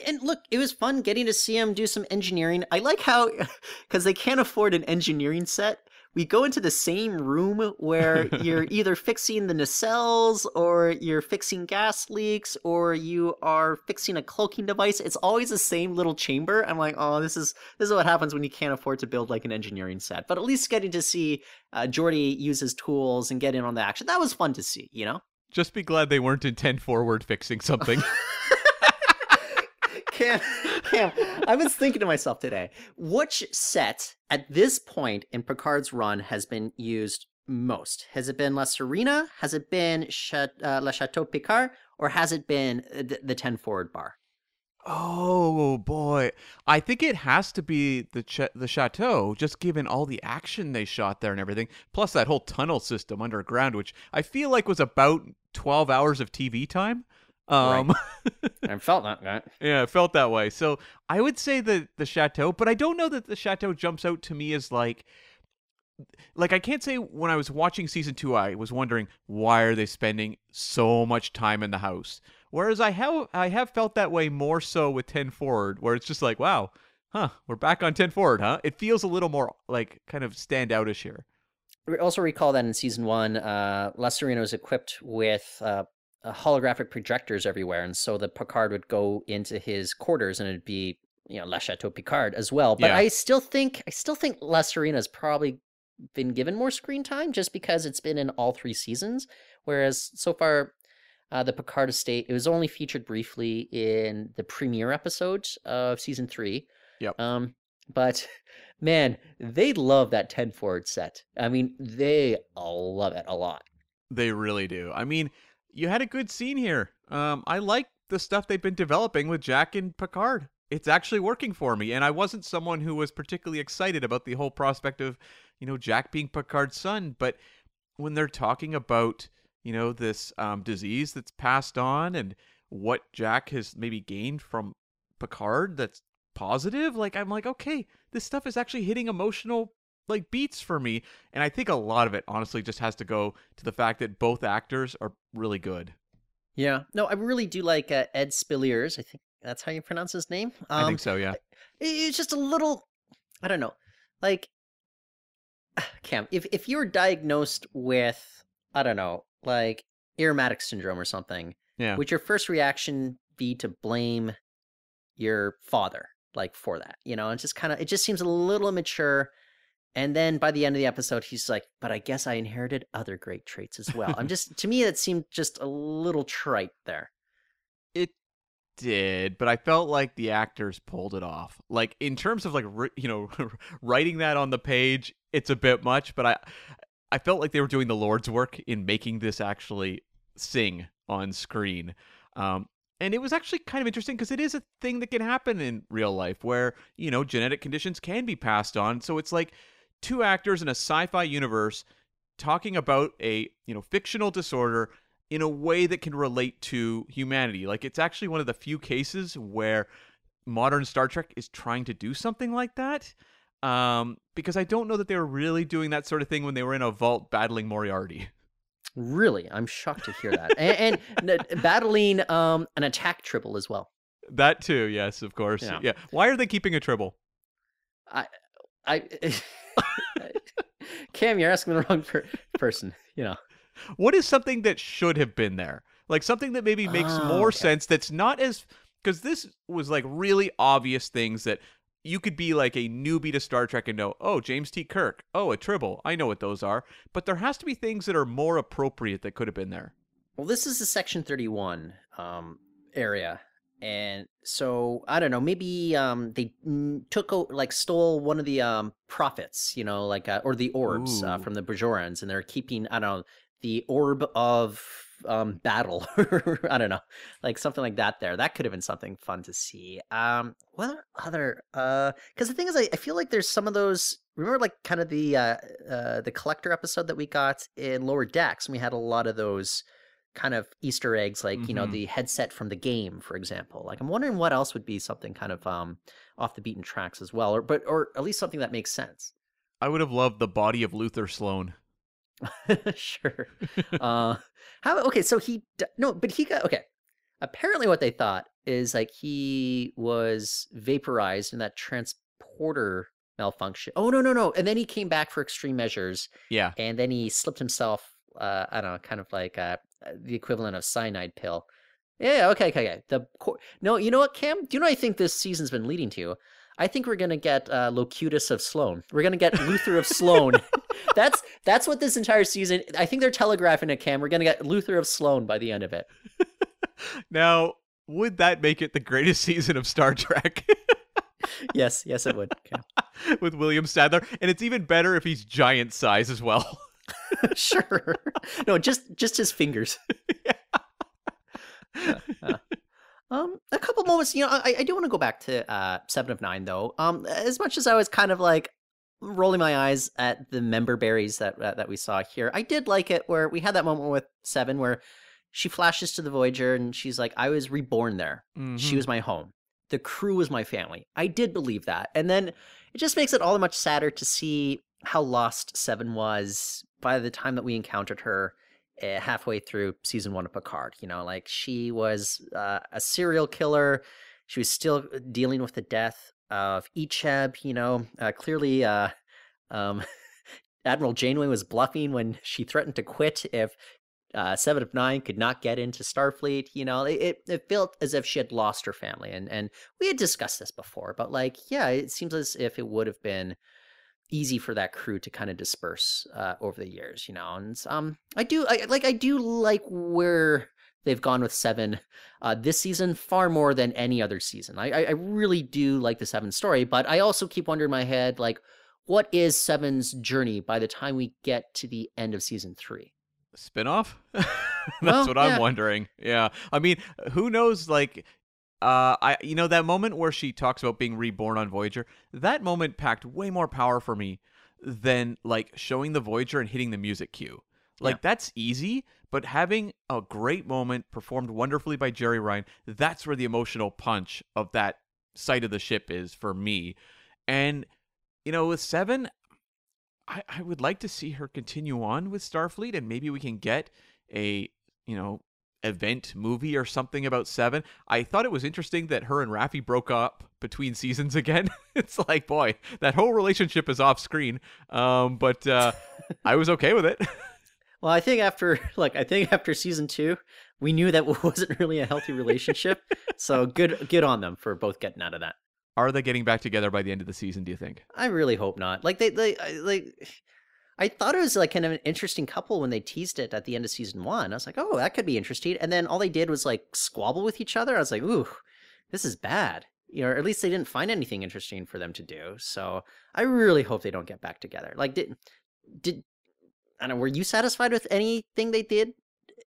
E: And look, it was fun getting to see him do some engineering. I like how, because they can't afford an engineering set, we go into the same room where you're either fixing the nacelles or you're fixing gas leaks or you are fixing a cloaking device. It's always the same little chamber. I'm like, oh, this is this is what happens when you can't afford to build like an engineering set. But at least getting to see uh, Geordi use his tools and get in on the action that was fun to see. You know.
D: Just be glad they weren't in 10 forward fixing something.
E: Cam, Cam, I was thinking to myself today, which set at this point in Picard's run has been used most? Has it been La Sirena? Has it been uh, Le Chateau Picard? Or has it been the, the 10 forward bar?
D: oh boy, I think it has to be the ch- the chateau, just given all the action they shot there and everything, plus that whole tunnel system underground, which I feel like was about 12 hours of TV time. Um,
E: I felt that. that.
D: Yeah, it felt that way. So I would say the the chateau, but I don't know that the chateau jumps out to me as like like I can't say when I was watching season two, I was wondering why are they spending so much time in the house. Whereas I have I have felt that way more so with ten forward, where it's just like, wow, huh, we're back on ten forward, huh? It feels a little more like kind of standoutish here.
E: We also recall that in season one, uh, La Sirena was equipped with uh, holographic projectors everywhere, and so the Picard would go into his quarters, and it'd be you know La Chateau Picard as well. But
D: Yeah.
E: I still think I still think La Sirena's probably been given more screen time just because it's been in all three seasons, whereas so far. Uh, the Picard estate. It was only featured briefly in the premiere episode of season three.
D: Yep.
E: Um, but man, they love that 10 forward set. I mean, they love it a lot.
D: They really do. I mean, you had a good scene here. Um, I like the stuff they've been developing with Jack and Picard. It's actually working for me, and I wasn't someone who was particularly excited about the whole prospect of, you know, Jack being Picard's son. But when they're talking about, you know, this um, disease that's passed on and what Jack has maybe gained from Picard that's positive, like I'm like, okay, this stuff is actually hitting emotional like beats for me and i think a lot of it honestly just has to go to the fact that both actors are really good
E: Yeah. No, I really do like uh, Ed Speleers. I think that's how you pronounce his name.
D: i
E: Um,
D: think so yeah
E: It's just a little, I don't know, like, Cam, if, if you were diagnosed with, I don't know, like Irumodic syndrome or something,
D: yeah
E: would your first reaction be to blame your father like for that you know it's just kind of it just seems a little immature and then by the end of the episode he's like but i guess i inherited other great traits as well. I'm just to me it seemed just a little trite there.
D: It did but i felt like the actors pulled it off. Like in terms of like you know writing that on the page it's a bit much but i i felt like they were doing the lord's work in making this actually sing on screen. Um and it was actually kind of interesting because it is a thing that can happen in real life where you know genetic conditions can be passed on. So it's like two actors in a sci-fi universe talking about a you know fictional disorder in a way that can relate to humanity. Like it's actually one of the few cases where modern Star Trek is trying to do something like that. Um, because I don't know that they were really doing that sort of thing when they were in a vault battling Moriarty.
E: really i'm shocked to hear that and, and n- battling um an attack tribble as well
D: That too, yes, of course.
E: Yeah.
D: Yeah. Why are they keeping a tribble?
E: i cam you're asking the wrong per- person you know
D: What is something that should have been there? Like something that maybe makes
E: Oh,
D: more
E: okay.
D: sense that's not as because this was like really obvious things that you could be like a newbie to Star Trek and know, oh, James T. Kirk, oh, a tribble. I know what those are. But there has to be things that are more appropriate that could have been there.
E: Well, this is the Section 31 um, area. And so, I don't know, maybe um, they took, like, stole one of the um, Prophets, you know, like, uh, or the orbs uh, from the Bajorans, and they're keeping, I don't know, the orb of um, battle. I don't know, like something like that there. That could have been something fun to see. Um, what other, uh because the thing is, I, I feel like there's some of those. Remember, like, kind of the uh, uh, the collector episode that we got in Lower Decks, and we had a lot of those kind of Easter eggs, like you know
D: Mhm.
E: the headset from the game, for example. Like I'm wondering what else would be something kind of um off the beaten tracks as well, or but or at least something that makes sense.
D: I would have loved the body of Luther Sloan.
E: sure. uh, how? Okay, so he no, but he got okay. Apparently, what they thought is like he was vaporized in that transporter malfunction. Oh no, no, no! And then he came back for extreme measures,
D: Yeah.
E: and then he slipped himself. Uh, I don't know, kind of like uh, the equivalent of cyanide pill. Yeah, yeah, okay, okay, okay. The cor- no, you know what, Cam? Do you know what I think this season's been leading to? I think we're gonna get uh, Locutus of Sloan. We're gonna get Luther of Sloan. that's that's what this entire season. I think they're telegraphing it, Cam. We're gonna get Luther of Sloan by the end of it.
D: Now, would that make it the greatest season of Star Trek?
E: Yes, yes, it would. Cam.
D: with William Sadler, and it's even better if he's giant size as well.
E: sure. No, just just his fingers. Yeah, yeah. Um, a couple moments. You know, I, I do want to go back to uh Seven of Nine though. Um, as much as I was kind of like rolling my eyes at the member berries that uh, that we saw here, I did like it where we had that moment with Seven where she flashes to the Voyager and she's like, "I was reborn there. She
D: Mhm.
E: was my home. The crew was my family. I did believe that. And then it just makes it all the much sadder to see how lost Seven was by the time that we encountered her uh, halfway through season one of Picard. You know, like she was uh, a serial killer. She was still dealing with the death of Icheb. You know, uh, clearly, uh, um, Admiral Janeway was bluffing when she threatened to quit if uh, Seven of Nine could not get into Starfleet. You know, it, it felt as if she had lost her family, and and we had discussed this before. But like, yeah, it seems as if it would have been easy for that crew to kind of disperse uh, over the years. You know, and um, I do I, like I do like where they've gone with Seven uh, this season far more than any other season. I I really do like the Seven story, but I also keep wondering in my head like. What is Seven's journey by the time we get to the end of season three?
D: spinoff that's
E: Well,
D: what i'm wondering yeah i mean who knows like uh i you know that moment where she talks about being reborn on voyager that moment packed way more power for me than like showing the voyager and hitting the music cue like
E: Yeah.
D: that's easy but having a great moment performed wonderfully by jeri ryan that's where the emotional punch of that sight of the ship is for me and you know with seven I, I would like to see her continue on with Starfleet, and maybe we can get a you know event movie or something about Seven. I thought it was interesting that her and Raffi broke up between seasons again. it's like, boy, that whole relationship is off screen. Um, but uh, I was okay with it.
E: Well, I think after like I think after season two, we knew that wasn't really a healthy relationship. so good good on them for both getting out of that.
D: Are they getting back together by the end of the season? Do you think?
E: I really hope not. Like they they like I thought it was like kind of an interesting couple when they teased it at the end of season one. I was like, oh, that could be interesting. And then all they did was like squabble with each other. I was like, ooh, this is bad. You know, or at least they didn't find anything interesting for them to do. So I really hope they don't get back together. Like, did did I don't know? Were you satisfied with anything they did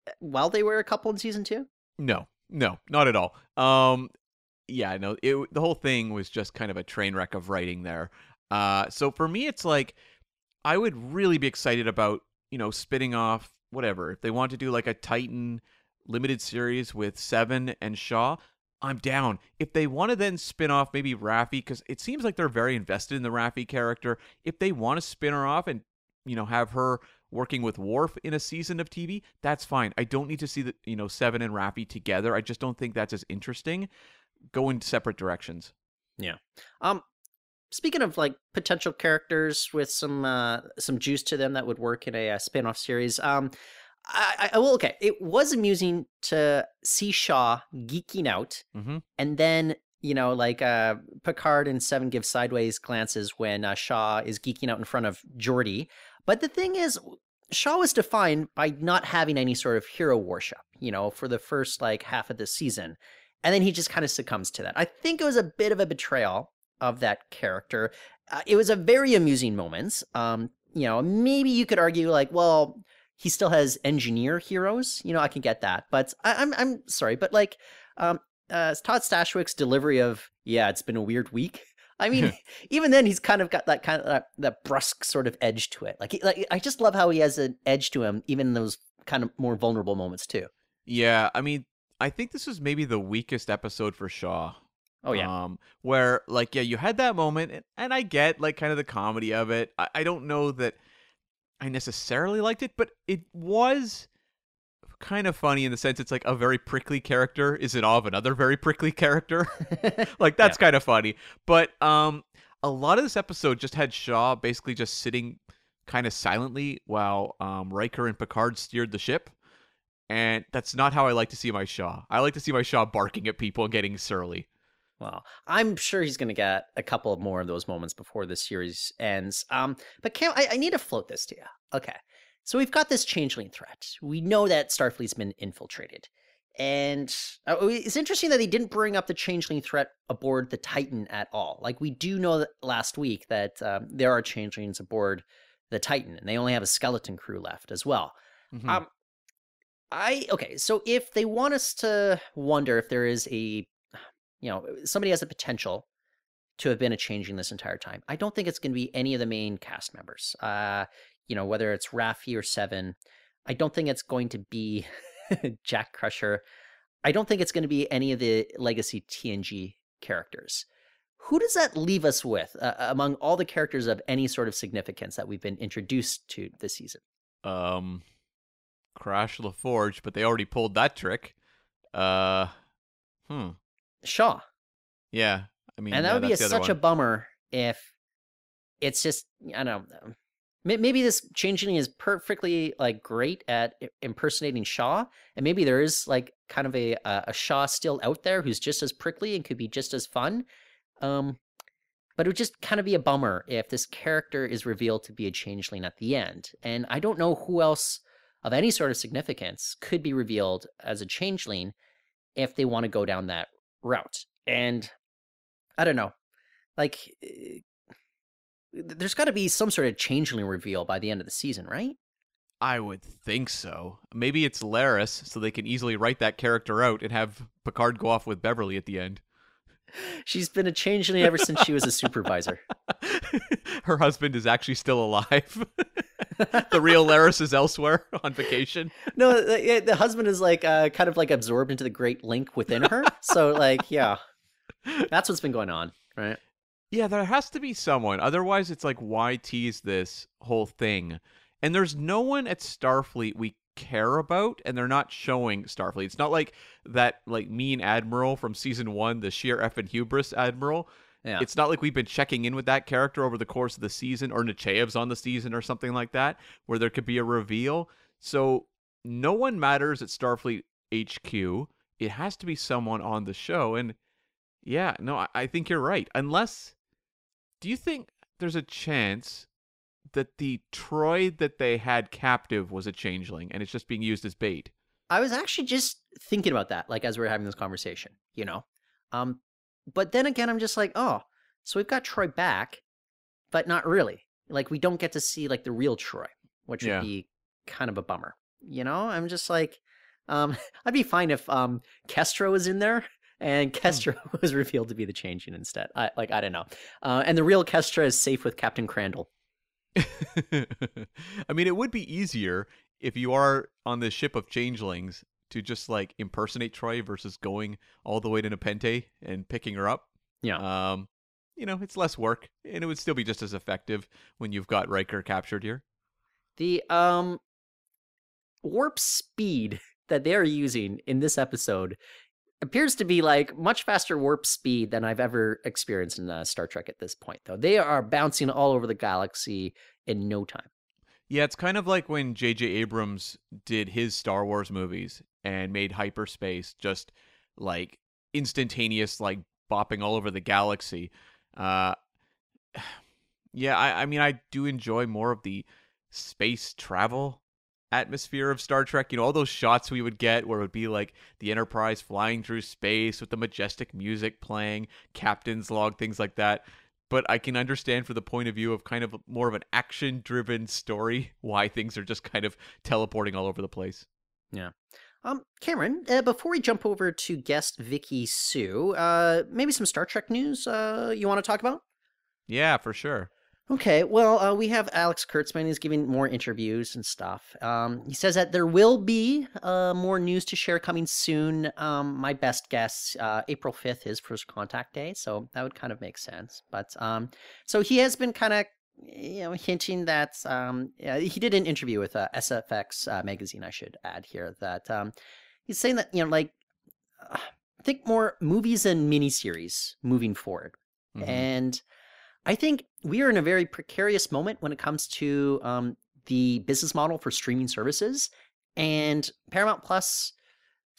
E: uh, while they were a couple in season two?
D: No, no, not at all. Um, yeah, no, it, the whole thing was just kind of a train wreck of writing there. Uh, so for me, it's like I would really be excited about you know spinning off whatever if they want to do like a Titan limited series with Seven and Shaw. I'm down. If they want to then spin off maybe Raffi, because it seems like they're very invested in the Raffi character. If they want to spin her off and you know have her working with Worf in a season of TV, that's fine. I don't need to see the you know Seven and Raffi together. I just don't think that's as interesting. Go in separate directions. Yeah.
E: Um, speaking of like potential characters with some uh, some juice to them that would work in a, uh spin-off series, um, I, I well, okay, it was amusing to see Shaw geeking out,
D: Mm-hmm.
E: and then you know, like uh, Picard and Seven give sideways glances when uh, Shaw is geeking out in front of Geordi. But the thing is, Shaw was defined by not having any sort of hero worship, you know, for the first like half of the season. And then he just kind of succumbs to that. I think it was a bit of a betrayal of that character. Uh, it was a very amusing moment. Um, you know, maybe you could argue like, well, he still has engineer heroes. You know, I can get that, but I, I'm I'm sorry, but like, um, uh, Todd Stashwick's delivery of "Yeah, it's been a weird week." I mean, even then, he's kind of got that kind of that, that brusque sort of edge to it. Like, he, like I just love how he has an edge to him, even in those kind of more vulnerable moments too.
D: Yeah, I mean, I think this was maybe the weakest episode for Shaw.
E: Oh yeah,
D: Um, where like yeah, you had that moment, and, and I get like kind of the comedy of it. I, I don't know that I necessarily liked it, but it was kind of funny in the sense it's like a very prickly character is in awe of another very prickly character. like that's kind of funny. But um, a lot of this episode just had Shaw basically just sitting kind of silently while um, Riker and Picard steered the ship. And that's not how I like to see my Shaw. I like to see my Shaw barking at people and getting surly.
E: Well, I'm sure he's going to get a couple more of those moments before this series ends. Um, but Cam, I, I need to float this to you. Okay, so we've got this changeling threat. We know that Starfleet's been infiltrated, and uh, it's interesting that they didn't bring up the changeling threat aboard the Titan at all. Like we do know that last week that um, there are changelings aboard the Titan, and they only have a skeleton crew left as well.
D: Mhm.
E: Um, I okay. So if they want us to wonder if there is a, you know, somebody has the potential to have been a changing this entire time, I don't think it's going to be any of the main cast members. Uh, you know, whether it's Raffi or Seven, I don't think it's going to be Jack Crusher. I don't think it's going to be any of the legacy TNG characters. who does that leave us with uh, among all the characters of any sort of significance that we've been introduced to this season?
D: Um, Crash LaForge, but they already pulled that trick. Uh, hmm.
E: Shaw.
D: Yeah, I mean,
E: and that
D: yeah,
E: would be a,
D: that's the other
E: such a bummer if it's just I don't know. Maybe this changeling is perfectly like great at impersonating Shaw, and maybe there is like kind of a a a Shaw still out there who's just as prickly and could be just as fun. Um, but it would just kind of be a bummer if this character is revealed to be a changeling at the end, and I don't know who else of any sort of significance could be revealed as a changeling if they want to go down that route. And I don't know. Like, eh, there's got to be some sort of changeling reveal by the end of the season, right?
D: I would think so. Maybe it's Laris, so they can easily write that character out and have Picard go off with Beverly at the end.
E: She's been a changeling ever since she was a supervisor.
D: Her husband is actually still alive. the real Laris is elsewhere on vacation.
E: No, the, the husband is like uh, kind of like absorbed into the great link within her. So, like, yeah, that's what's been going on, right?
D: Yeah, there has to be someone. Otherwise, it's like, why tease this whole thing? And there's no one at Starfleet we care about, and they're not showing Starfleet. It's not like that, like mean admiral from season one, the sheer effing hubris admiral.
E: Yeah.
D: It's not like we've been checking in with that character over the course of the season, or Nechayev's on the season, or something like that, where there could be a reveal. So no one matters at Starfleet HQ. It has to be someone on the show, and yeah, no, I, I think you're right. Unless, do you think there's a chance that the Troi that they had captive was a changeling, and it's just being used as bait?
E: I was actually just thinking about that, like as we were having this conversation, you know. Um, but then again, I'm just like, oh, so we've got Troi back, but not really. Like we don't get to see like the real Troi, which
D: Yeah.
E: would be kind of a bummer. You know, I'm just like, um, I'd be fine if um Kestra was in there and Kestra was revealed to be the changing instead. I like I don't know, uh, and the real Kestra is safe with Captain Crandall.
D: I mean, it would be easier if you are on this ship of changelings to just like impersonate Troi versus going all the way to Nepenthe and picking her up.
E: Yeah.
D: Um, you know, it's less work, and it would still be just as effective when you've got Riker captured here.
E: The um warp speed that they're using in this episode appears to be like much faster warp speed than I've ever experienced in uh, Star Trek at this point though. They are bouncing all over the galaxy in no time.
D: Yeah, it's kind of like when J.J. Abrams did his Star Wars movies and made hyperspace just like instantaneous, like bopping all over the galaxy. Uh, yeah, I, I mean, I do enjoy more of the space travel atmosphere of Star Trek. You know, all those shots we would get where it would be like the Enterprise flying through space with the majestic music playing, captain's log, things like that but I can understand for the point of view of kind of more of an action driven story why things are just kind of teleporting all over the place. Yeah.
E: Um, Cameron, uh, before we jump over to guest Vicki Siu, uh, maybe some Star Trek news uh, you want to talk about?
D: Yeah, for sure.
E: Okay, well, uh, we have Alex Kurtzman. He's giving more interviews and stuff. Um, he says that there will be uh, more news to share coming soon. Um, my best guess, uh, April 5th is First Contact Day, so that would kind of make sense. But um, so he has been kind of, you know, hinting that um, yeah, he did an interview with uh, SFX uh, magazine. I should add here that um, he's saying that you know, like, uh, think more movies and miniseries moving forward.
D: Mhm.
E: And I think we are in a very precarious moment when it comes to um, the business model for streaming services. And Paramount Plus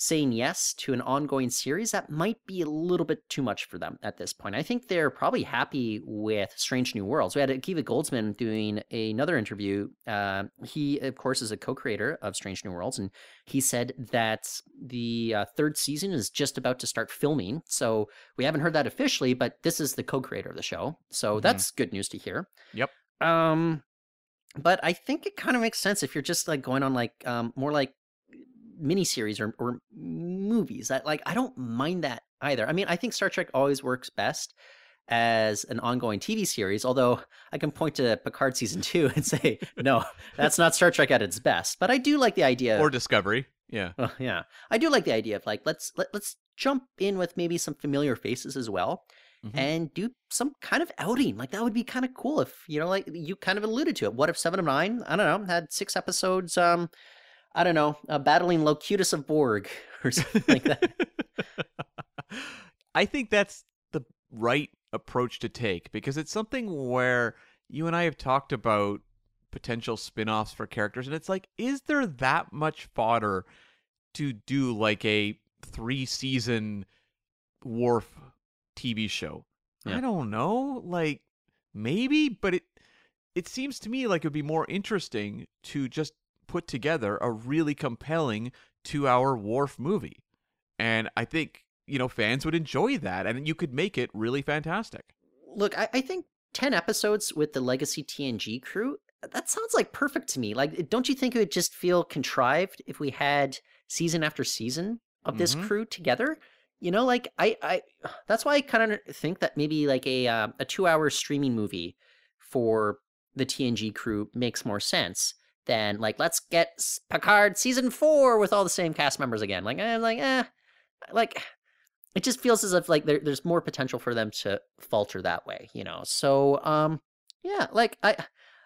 E: saying yes to an ongoing series, that might be a little bit too much for them at this point. I think they're probably happy with Strange New Worlds. We had Akiva Goldsman doing another interview. Uh, he, of course, is a co creator of Strange New Worlds, and he said that the uh, third season is just about to start filming. So we haven't heard that officially, but this is the co-creator of the show, so
D: Mhm.
E: that's good news to hear.
D: Yep.
E: Um, but I think it kind of makes sense if you're just like going on like um more like miniseries or or movies. I like I don't mind that either. I mean, I think Star Trek always works best as an ongoing TV series, although I can point to Picard season two and say, no, that's not Star Trek at its best. But I do like the idea
D: Or Discovery. Yeah.
E: uh, yeah, I do like the idea of like let's let, let's jump in with maybe some familiar faces as well, mm-hmm. and do some kind of outing. Like that would be kind of cool if you know, like you kind of alluded to it. What if Seven of Nine? I don't know, had six episodes. Um, I don't know, uh, battling Locutus of Borg or something like that.
D: I think that's the right approach to take because it's something where you and I have talked about potential spin-offs for characters and it's like is there that much fodder to do like a 3 season Worf TV show? Yeah. I don't know, like maybe, but it it seems to me like it would be more interesting to just put together a really compelling 2-hour Worf movie. And I think, you know, fans would enjoy that and you could make it really fantastic.
E: Look, I, I think 10 episodes with the Legacy TNG crew, that sounds like perfect to me. Like, don't you think it would just feel contrived if we had season after season of this mm-hmm. crew together? You know, like I, I, that's why I kind of think that maybe like a uh, a two hour streaming movie for the TNG crew makes more sense than like let's get Picard season four with all the same cast members again. Like, I'm like, eh, like it just feels as if like there, there's more potential for them to falter that way, you know. So, um, yeah, like I,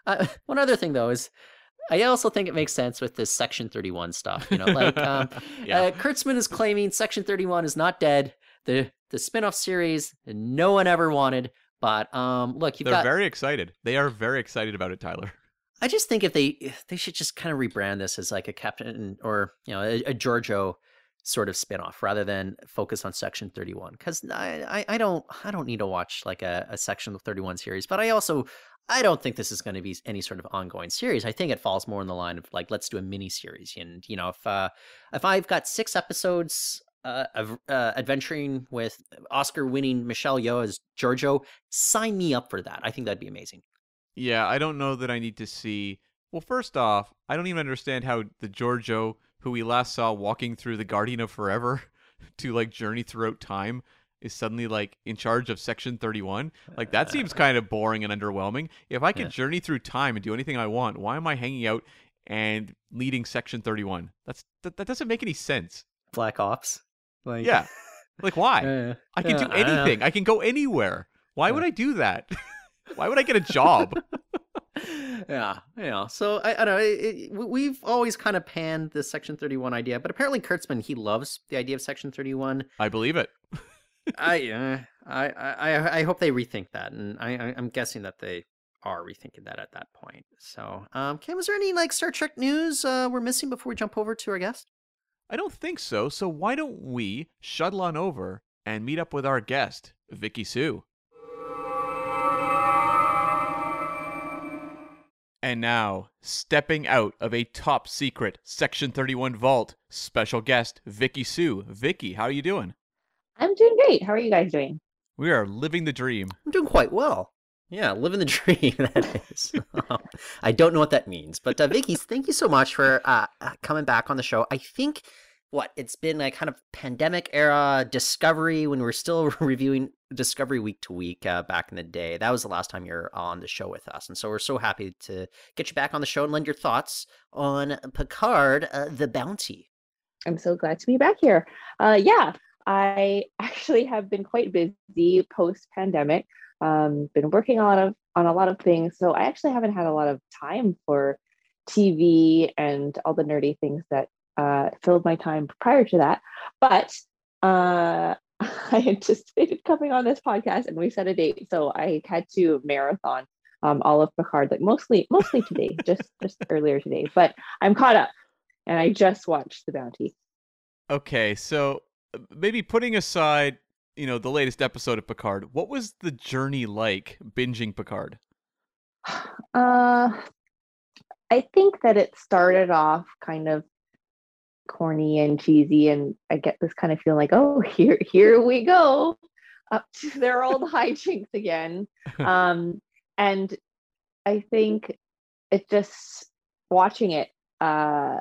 E: I one other thing though is I also think it makes sense with this Section 31 stuff. You know, like um, yeah. uh, Kurtzman is claiming Section 31 is not dead. The the spinoff series no one ever wanted, but um, look, you've
D: they're
E: got...
D: very excited. They are very excited about it, Tyler.
E: I just think if they they should just kind of rebrand this as like a Captain or you know a, a Georgiou sort of spinoff rather than focus on Section 31 because I, I, I don't I don't need to watch like a, a Section 31 series, but I also I don't think this is going to be any sort of ongoing series. I think it falls more in the line of like let's do a mini series, and you know if uh, if I've got six episodes uh, of uh, adventuring with Oscar-winning Michelle Yeoh as Georgiou, sign me up for that. I think that'd be amazing.
D: Yeah, I don't know that I need to see. Well, first off, I don't even understand how the Georgiou who we last saw walking through the Guardian of Forever to like journey throughout time is suddenly like in charge of section 31 like that seems kind of boring and underwhelming. If i could yeah. journey through time and do anything i want why am i hanging out and leading section 31 that's that, that doesn't make any sense.
E: Black ops?
D: Like yeah. Like why? Uh, i can uh, do anything. I, I, can go anywhere. Why would i do that why would i get a job
E: yeah, yeah. So I, I don't know. It, it, we've always kind of panned the Section Thirty One idea, but apparently Kurtzman he loves the idea of Section Thirty One.
D: I believe it.
E: I, uh, I, I, I hope they rethink that, and I, I'm guessing that they are rethinking that at that point. So, um, Cam, is there any like Star Trek news uh, we're missing before we jump over to our guest?
D: I don't think so. So why don't we shuttle on over and meet up with our guest, Vicki Siu? And now, stepping out of a top secret Section 31 vault, special guest Vicki Siu. Vicki, how are you doing?
A: I'm doing great. How are you guys doing?
D: We are living the dream.
E: I'm doing quite well. Yeah, living the dream. That is. I don't know what that means, but uh, Vicki, thank you so much for uh, uh, coming back on the show. I think what it's been a kind of pandemic era discovery when we are still reviewing discovery week to week uh, back in the day. That was the last time you're on the show with us and so we're so happy to get you back on the show and lend your thoughts on picard uh, the bounty.
A: I'm so glad to be back here. Uh, yeah i actually have been quite busy post pandemic um, been working a lot of on a lot of things so i actually haven't had a lot of time for tv and all the nerdy things that uh, filled my time prior to that. But uh, I anticipated coming on this podcast and we set a date. So I had to marathon um, all of Picard, like mostly mostly today, just just earlier today. But I'm caught up and I just watched The Bounty.
D: Okay, so uh, maybe putting aside, you know, the latest episode of Picard, what was the journey like binging Picard?
A: Uh I think that it started off kind of corny and cheesy and i get this kind of feeling like oh here here we go up to their old hijinks again. Um and i think it just watching it uh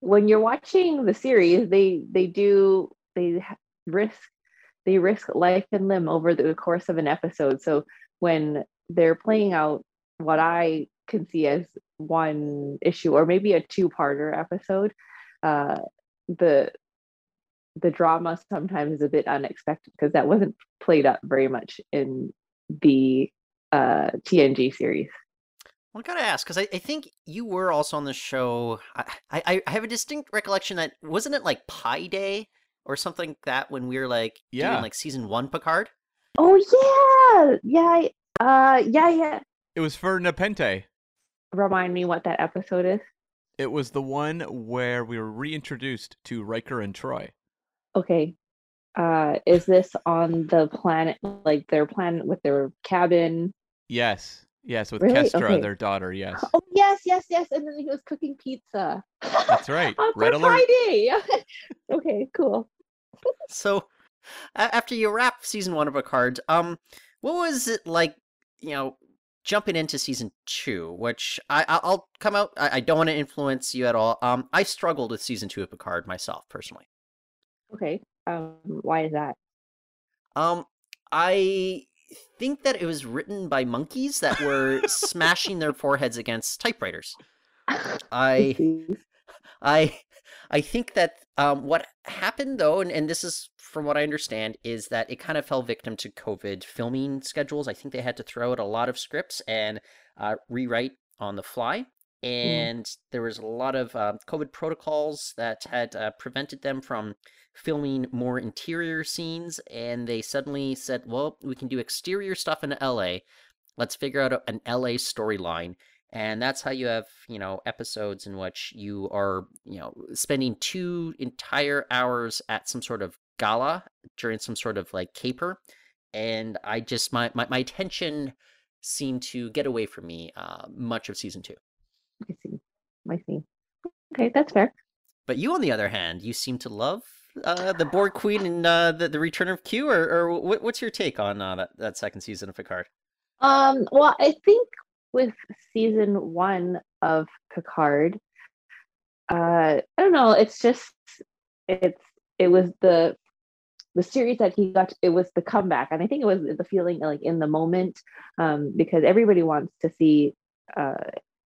A: when you're watching the series they they do they risk they risk life and limb over the course of an episode. So when they're playing out what i can see as one issue or maybe a two-parter episode uh, the the drama sometimes is a bit unexpected because that wasn't played up very much in the uh, TNG series.
E: Well, I gotta ask because I, I think you were also on the show. I, I I have a distinct recollection that wasn't it like Pi Day or something like that when we were like
D: Yeah.
E: doing like season one Picard.
A: Oh yeah, yeah, uh, yeah, yeah.
D: It was for Nepenthe.
A: Remind me what that episode is.
D: It was the one where we were reintroduced to Riker and Troi.
A: Okay. Uh, is this on the planet, like their planet with their cabin?
D: Yes. Yes, with
A: Really?
D: Kestra,
A: Okay.
D: their daughter, yes.
A: Oh yes, yes, yes. And then he was cooking pizza.
D: That's right.
A: on
D: Red alert.
A: Friday. okay, cool.
E: So after you wrap season one of Picard, um, what was it like? You know, jumping into season two, which I I- I'll come out. I, I don't want to influence you at all. Um, I struggled with season two of Picard myself personally.
A: Okay. Um, why is that?
E: Um, I think that it was written by monkeys that were smashing their foreheads against typewriters. I. I I think that um, what happened though, and, and this is from what I understand, is that it kind of fell victim to COVID filming schedules. I think they had to throw out a lot of scripts and uh, rewrite on the fly. And there was a lot of um, COVID protocols that had uh, prevented them from filming more interior scenes. And they suddenly said, well, we can do exterior stuff in LA. Let's figure out an LA storyline and that's how you have you know episodes in which you are you know spending two entire hours at some sort of gala during some sort of like caper and i just my my, my attention seemed to get away from me uh much of season two
A: I see. I see. Okay, that's fair.
E: but you on the other hand you seem to love uh the Borg Queen and uh the, the return of q or, or what, what's your take on uh, that, that second season of picard
A: Um, well, I think with season one of Picard, uh, I don't know. It's just it's it was the the series that he got. It was the comeback, and I think it was the feeling like in the moment, um, because everybody wants to see uh,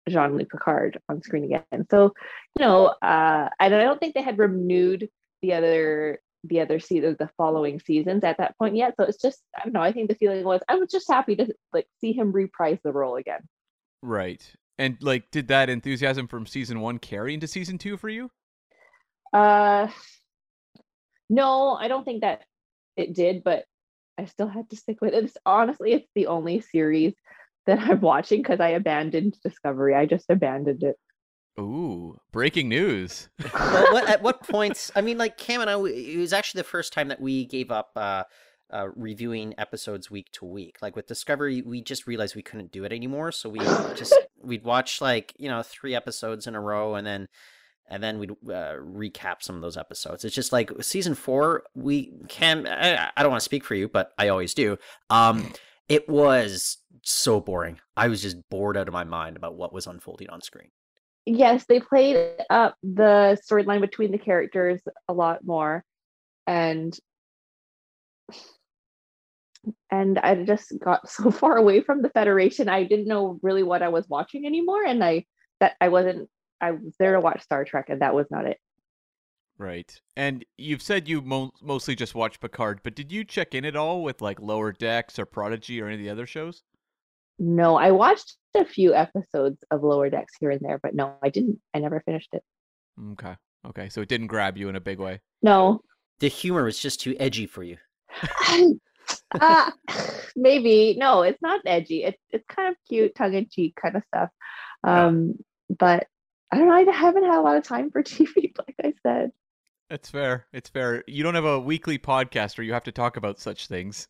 A: Jean Luc Picard on screen again. So, you know, uh, and I don't think they had renewed the other the other season the following seasons at that point yet so it's just i don't know i think the feeling was i was just happy to like see him reprise the role again
D: Right. And like did that enthusiasm from season 1 carry into season 2 for you?
A: uh no i don't think that it did but i still had to stick with it it's, honestly it's the only series that i'm watching because i abandoned discovery i just abandoned it
D: Ooh, breaking news.
E: well, what, at what points? I mean, like Cam and I, it was actually the first time that we gave up uh, uh, reviewing episodes week to week. Like with Discovery, we just realized we couldn't do it anymore, so we just we'd watch like you know three episodes in a row, and then and then we'd uh, recap some of those episodes. It's just like season four. We can. I, I don't want to speak for you, but I always do. Um, it was so boring. I was just bored out of my mind about what was unfolding on screen.
A: yes they played up the storyline between the characters a lot more and and i just got so far away from the federation i didn't know really what i was watching anymore and i that i wasn't i was there to watch star trek and that was not it
D: Right. And you've said you mo- mostly just watch Picard, but did you check in at all with like Lower Decks or Prodigy or any of the other shows?
A: no i watched a few episodes of lower decks here and there but no i didn't i never finished it
D: Okay. Okay. So it didn't grab you in a big way.
A: no
E: The humor was just too edgy for you.
A: uh, maybe no it's not edgy it's it's kind of cute tongue-in-cheek kind of stuff um but i don't know i haven't had a lot of time for tv like i said
D: It's fair. It's fair. You don't have a weekly podcast where you have to talk about such things.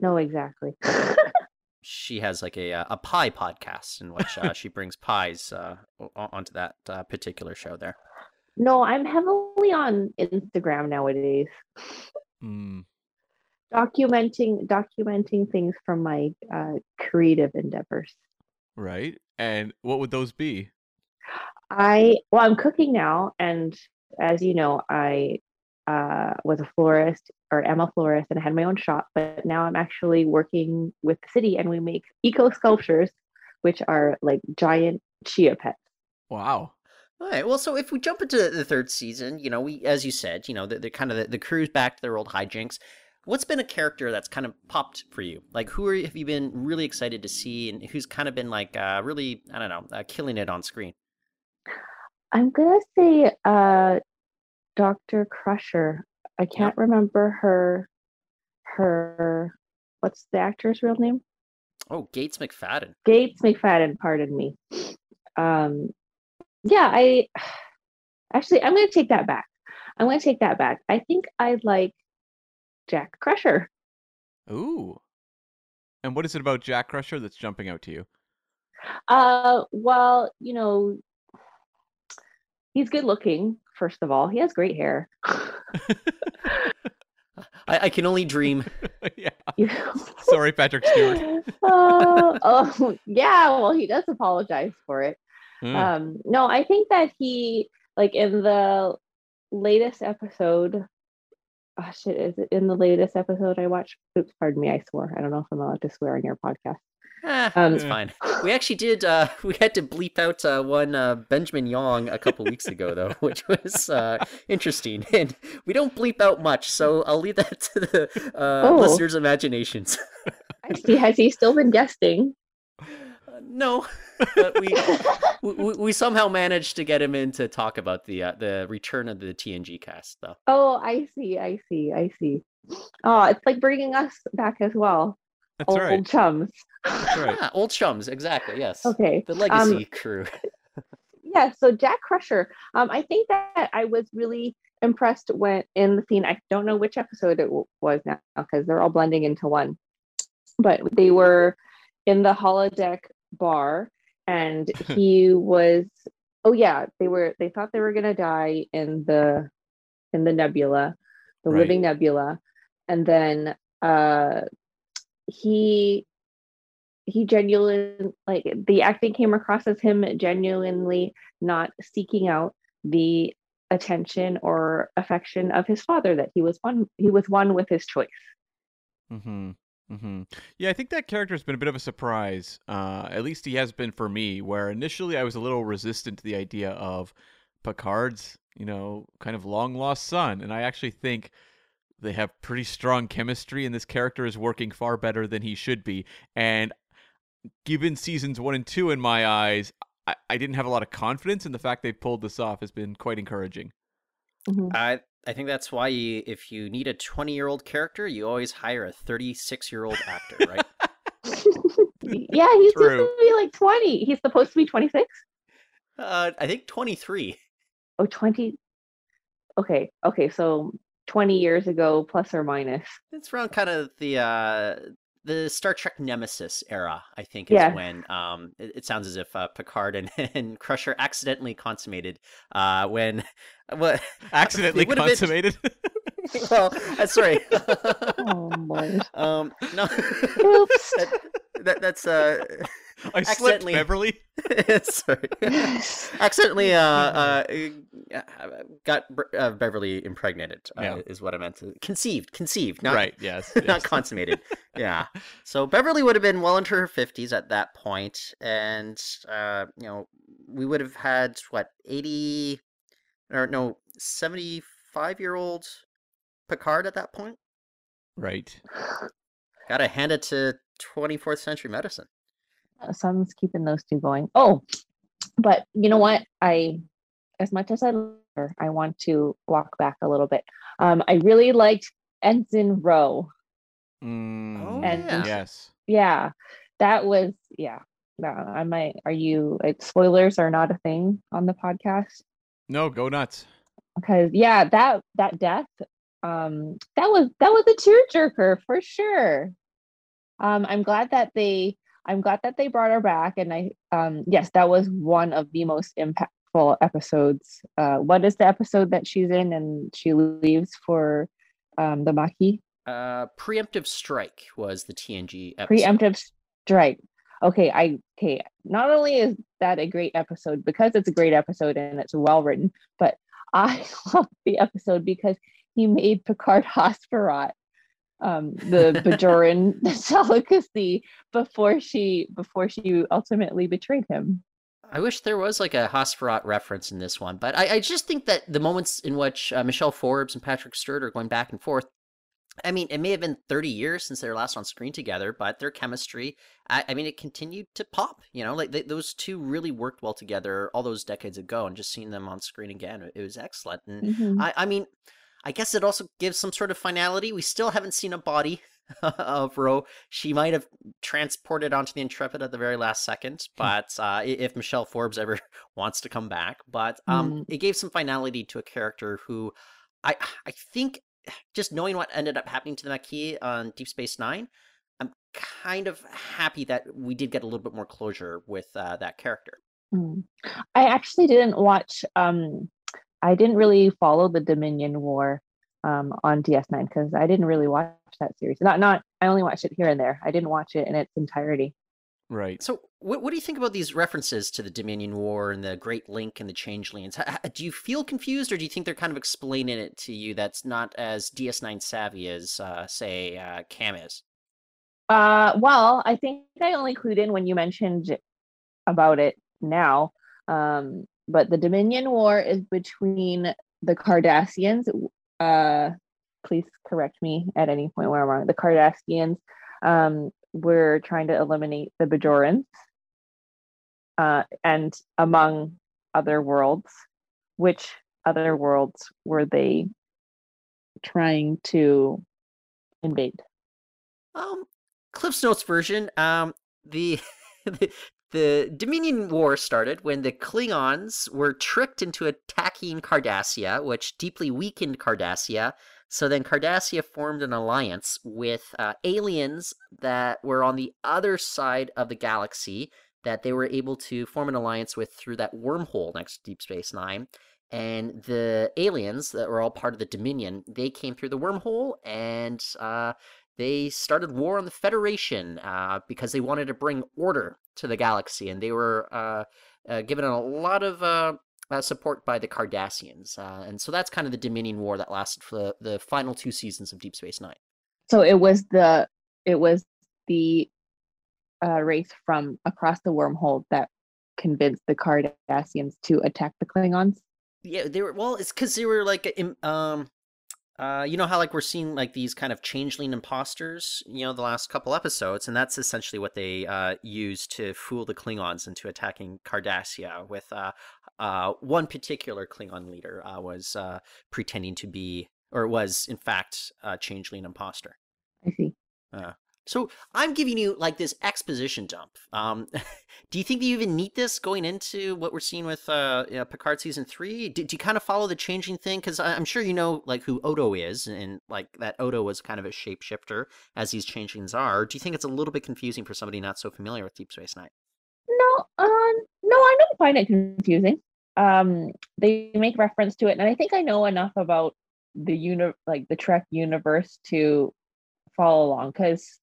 A: no exactly
E: she has like a uh, a pie podcast in which uh, she brings pies uh, onto that uh, particular show there.
A: no i'm heavily on instagram nowadays
D: Hmm.
A: documenting documenting things from my uh, creative endeavors
D: Right. And what would those be?
A: I well, I'm cooking now, and as you know, I uh, was a florist or am a florist, and I had my own shop. But now I'm actually working with the city, and we make eco sculptures, which are like giant chia pets.
D: Wow.
E: All right. Well, so if we jump into the third season, you know, we, as you said, you know, the, kind of the, the crew's back to their old hijinks. What's been a character that's kind of popped for you? Like, who are, have you been really excited to see, and who's kind of been like uh, really, I don't know, uh, killing it on screen?
A: I'm gonna say uh, Dr. Crusher. I can't remember her her what's the actor's real name?
E: Oh, Gates McFadden.
A: Gates McFadden, pardon me. Um yeah, I actually I'm gonna take that back. I'm gonna take that back. I think I like Jack Crusher.
D: Ooh. And what is it about Jack Crusher that's jumping out to you?
A: Uh well, you know, he's good looking, first of all. He has great hair.
E: I, I can only dream.
D: yeah.
A: You-
D: Sorry, Patrick Stewart.
A: oh, oh, yeah. Well, he does apologize for it.
D: Hmm.
A: Um, no, I think that he, like, in the latest episode, oh shit, is it in the latest episode I watched? Oops, pardon me, I swore. I don't know if I'm allowed to swear on your podcast.
E: Ah,
A: Um,
E: it's fine. We actually did. Uh, we had to bleep out uh, one uh, Benjamin Young a couple weeks ago, though, which was uh, interesting. And we don't bleep out much, so I'll leave that to the uh,
A: Oh.
E: listeners' imaginations.
A: I see. Has he still been guesting?
E: Uh, no, but we, we we somehow managed to get him in to talk about the uh, the return of the TNG cast, though.
A: Oh, I see. I see. I see. Oh, it's like bringing us back as well.
D: That's
A: old,
D: right.
A: chums.
D: That's right.
E: Ah, old chums, exactly. Yes.
A: Okay.
E: The
A: Um,
E: legacy crew.
A: yeah so jack crusher um i think that i was really impressed when in the scene i don't know which episode it w- was now because they're all blending into one but they were in the holodeck bar and he was oh yeah they were they thought they were going to die in the in the nebula the
D: Right.
A: living nebula and then uh he he genuinely like the acting came across as him genuinely not seeking out the attention or affection of his father that he was one he was one with his choice
D: Mm-hmm. Mm-hmm. Yeah, I think that character has been a bit of a surprise. Uh, at least he has been for me. Where initially I was a little resistant to the idea of Picard's, you know, kind of long lost son, and I actually think they have pretty strong chemistry, and this character is working far better than he should be. And given seasons one and two, in my eyes, I, I didn't have a lot of confidence, in the fact they pulled this off has been quite encouraging.
A: Mhm.
E: I I think that's why you, if you need a 20 year old character, you always hire a 36 year old actor, right?
A: yeah he's supposed to be like 20 he's supposed to be 26
E: uh, I think 23.
A: oh 20 okay okay so 20 years ago plus or minus
E: It's around kind of the uh, the Star Trek Nemesis era, I think, is
A: Yeah.
E: when um, it, it sounds as if uh, Picard and, and Crusher accidentally consummated uh, when what
D: Accidentally
E: would've been-
D: consummated.
E: well, uh, sorry.
A: oh lord
E: um, no,
A: Oops.
E: that, that, that's uh,
D: I slipped,
E: accidentally-
D: Beverly.
E: sorry. accidentally uh, uh, uh, got uh, Beverly impregnated uh,
D: Yeah.
E: is what I meant to conceived conceived not
D: right. Yes.
E: not
D: yes.
E: consummated yeah so Beverly would have been well into her 50s at that point and uh, you know we would have had what 80 or no 75 year old Picard at that point
D: Right.
A: Uh,
E: gotta hand it to 24th century medicine
A: Sun's keeping those two going. Oh, but you know what? I, as much as I love her, I want to walk back a little bit. Um, I really liked Ensign Ro.
D: Mm,
E: Oh,
A: And-
E: yeah.
D: Yes.
A: Yeah, that was yeah. No, I might. Are you? Like, spoilers are not a thing on the podcast
D: No, go nuts.
A: because yeah, that that death, um, that was that was a tearjerker for sure. Um, I'm glad that they. I'm glad that they brought her back, and I um yes, that was one of the most impactful episodes. Uh, what is the episode that she's in and she leaves for um the Maquis?
E: uh, preemptive strike was the TNG episode.
A: preemptive strike. Okay, I okay. Not only is that a great episode because it's a great episode and it's well written, but I love the episode because he made Picard Hasperat, um, the Bajoran delicacy before she before she ultimately betrayed him.
E: I wish there was like a Hasperat reference in this one, but I, I just think that the moments in which uh, Michelle Forbes and Patrick Stewart are going back and forth, I mean, it may have been 30 years since they were last on screen together, but their chemistry, I, I mean, it continued to pop. You know, like they, those two really worked well together all those decades ago, and just seeing them on screen again, it was excellent. And
A: Mhm.
E: I, I mean, I guess it also gives some sort of finality. We still haven't seen a body of Ro. She might have transported onto the Intrepid at the very last second, but uh, if Michelle Forbes ever wants to come back, but um,
A: Mm.
E: it gave some finality to a character who I I think just knowing what ended up happening to the Maquis on Deep Space Nine, I'm kind of happy that we did get a little bit more closure with uh, that character.
A: Mm. I actually didn't watch. Um, I didn't really follow the Dominion War um, on DS9 because I didn't really watch that series. Not not. I only watched it here and there. I didn't watch it in its entirety.
D: Right.
E: So, what, what do you think about these references to the Dominion War and the Great Link and the Changelings? H- h- Do you feel confused, or do you think they're kind of explaining it to you that's not as DS9 savvy as, uh, say, uh, Cam is?
A: Uh, well, I think I only clued in when you mentioned about it now. Um, but the Dominion War is between the Cardassians. Uh, please correct me at any point where I'm wrong. The Cardassians um, were trying to eliminate the Bajorans, uh, and among other worlds, which other worlds were they trying to invade?
E: Um, Cliff's Notes version. Um, the, the Dominion War started when the Klingons were tricked into attacking Cardassia, which deeply weakened Cardassia. So then Cardassia formed an alliance with uh, aliens that were on the other side of the galaxy that they were able to form an alliance with through that wormhole next to Deep Space Nine. And the aliens that were all part of the Dominion, they came through the wormhole and uh, they started war on the Federation uh, because they wanted to bring order to the galaxy, and they were uh, uh, given a lot of uh, uh, support by the Cardassians, uh, and so that's kind of the Dominion War that lasted for the, the final two seasons of Deep Space Nine.
A: So it was the it was the uh, race from across the wormhole that convinced the Cardassians to attack the Klingons.
E: Yeah, they were well. It's because they were like, um, uh, you know how like we're seeing like these kind of changeling imposters, you know, the last couple episodes, and that's essentially what they uh used to fool the Klingons into attacking Cardassia. With uh, uh, one particular Klingon leader uh, was uh pretending to be, or was in fact a changeling imposter.
A: I see.
E: So I'm giving you like this exposition dump. Um, do you think that you even need this going into what we're seeing with uh, you know, Picard season three? Do, do you kind of follow the changing thing? Because I'm sure you know like who Odo is, and like that Odo was kind of a shapeshifter, as these changelings are. Do you think it's a little bit confusing for somebody not so familiar with Deep Space Nine?
A: No, um, no, I don't find it confusing. Um, they make reference to it, and I think I know enough about the uni- like the Trek universe to follow along because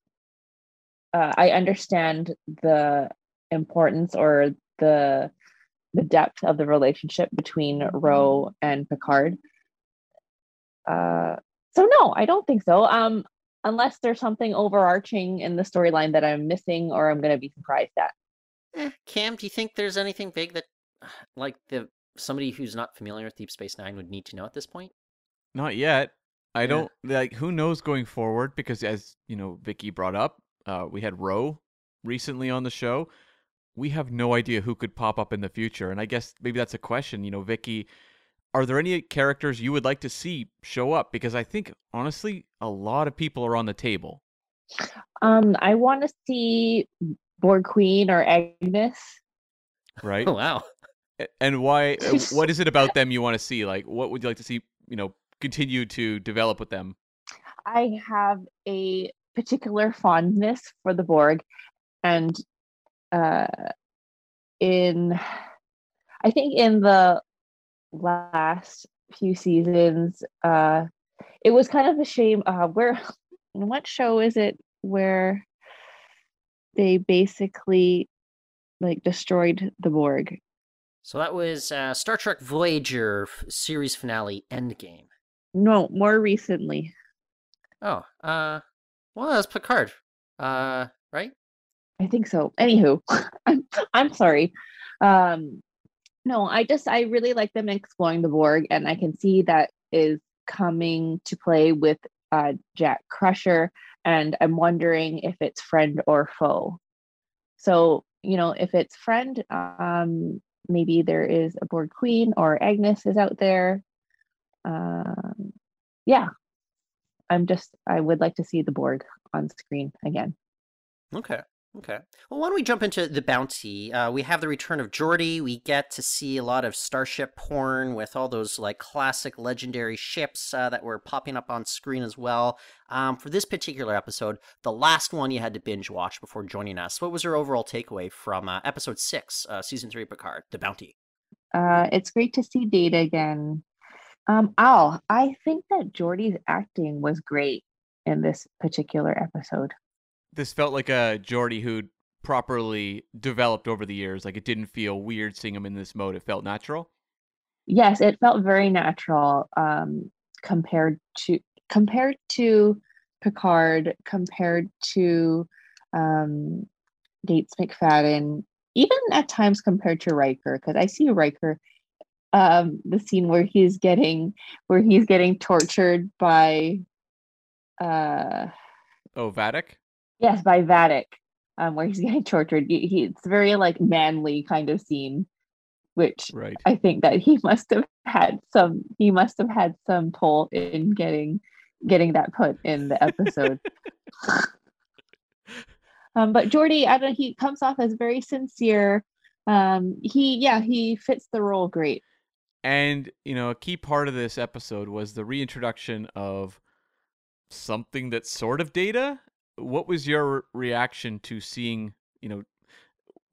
A: uh, I understand the importance or the the depth of the relationship between Ro and Picard. Uh, so no, I don't think so. Um, unless there's something overarching in the storyline that I'm missing or I'm going to be surprised at.
E: Eh, Cam, do you think there's anything big that, like the somebody who's not familiar with Deep Space Nine would need to know at this point?
D: Not yet. I
E: Yeah.
D: don't like who knows going forward because as you know, Vicki brought up, uh, we had Ro recently on the show. We have no idea who could pop up in the future, and I guess maybe that's a question. You know, Vicki, are there any characters you would like to see show up? Because I think honestly, a lot of people are on the table.
A: Um, I want to see Borg Queen or Agnes.
D: Right?
E: Oh wow.
D: And why? uh, what is it about them you want to see? Like, what would you like to see? You know, continue to develop with them.
A: I have a particular fondness for the Borg, and uh, in I think in the last few seasons, uh, it was kind of a shame. Uh, where, what show is it where they basically like destroyed the Borg?
E: So that was uh, Star Trek Voyager f- series finale Endgame.
A: No, more recently.
E: Oh, uh, well, that was Picard, uh, right?
A: I think so. Anywho, I'm I'm sorry. Um, no, I just I really like them exploring the Borg, and I can see that is coming to play with uh, Jack Crusher, and I'm wondering if it's friend or foe. So you know, if it's friend, um, maybe there is a Borg Queen or Agnes is out there. Um, yeah, I'm just I would like to see the Borg on screen again.
E: Okay. Okay. Well, why don't we jump into the bounty? Uh, we have the return of Geordi. We get to see a lot of starship porn with all those like classic legendary ships uh, that were popping up on screen as well. Um, for this particular episode, the last one you had to binge watch before joining us. What was your overall takeaway from uh, episode six, uh, season three, Picard, the bounty?
A: Uh, it's great to see Data again. Um, Al, I think that Geordi's acting was great in this particular episode
D: this felt like a Geordi who'd properly developed over the years. Like it didn't feel weird seeing him in this mode. It felt natural.
A: Yes, it felt very natural um, compared to compared to Picard, compared to um, Gates McFadden, even at times compared to Riker, because I see Riker, um, the scene where he's getting where he's getting tortured by uh
D: oh Vadic
A: Yes, by Vadic. um, where he's getting tortured. He, he, it's very like manly kind of scene, which
D: right.
A: I think that he must have had some. He must have had some pull in getting getting that put in the episode. um, but Geordi, I don't. know, He comes off as very sincere. Um, he, yeah, he fits the role great.
D: And you know, a key part of this episode was the reintroduction of something that's sort of data. What was your reaction to seeing you know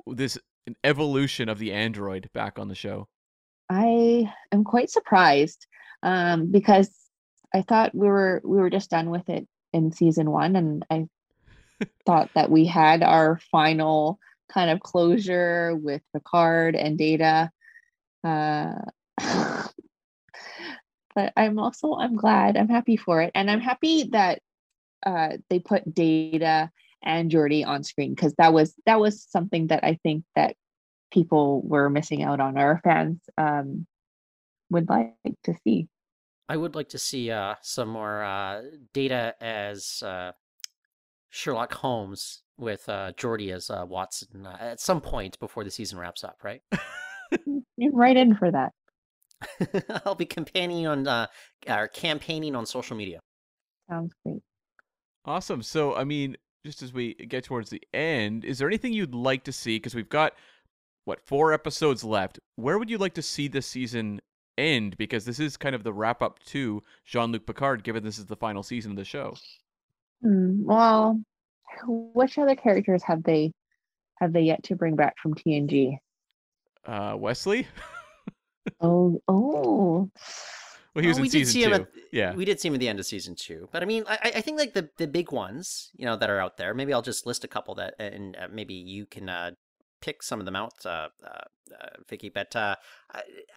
D: this evolution of the android back on the show?
A: I am quite surprised um, because i thought we were we were just done with it in season one and i thought that we had our final kind of closure with Picard and data. Uh, but i'm also i'm glad i'm happy for it and i'm happy that uh, they put Data and Geordi on screen because that was that was something that I think that people were missing out on. Our fans um, would like to see.
E: I would like to see uh, some more uh, Data as uh, Sherlock Holmes with uh, Geordi as uh, Watson uh, at some point before the season wraps up, right?
A: You're right in for that.
E: I'll be campaigning on uh, or campaigning on social media.
A: Sounds great.
D: Awesome. So, I mean, just as we get towards the end, is there anything you'd like to see? Because we've got, what, four episodes left. Where would you like to see this season end? Because this is kind of the wrap up to Jean Luc Picard, given this is the final season of the show.
A: Hmm, well, which other characters have they have they yet to bring back from TNG?
D: Uh, Wesley.
A: oh, oh.
D: Well, he was
E: well,
D: in season two.
E: At,
D: yeah,
E: we did see him at the end of season two. But I mean, I, I think like the the big ones, you know, that are out there. Maybe I'll just list a couple that, and uh, maybe you can uh, pick some of them out, uh, uh, uh Vicki. But uh,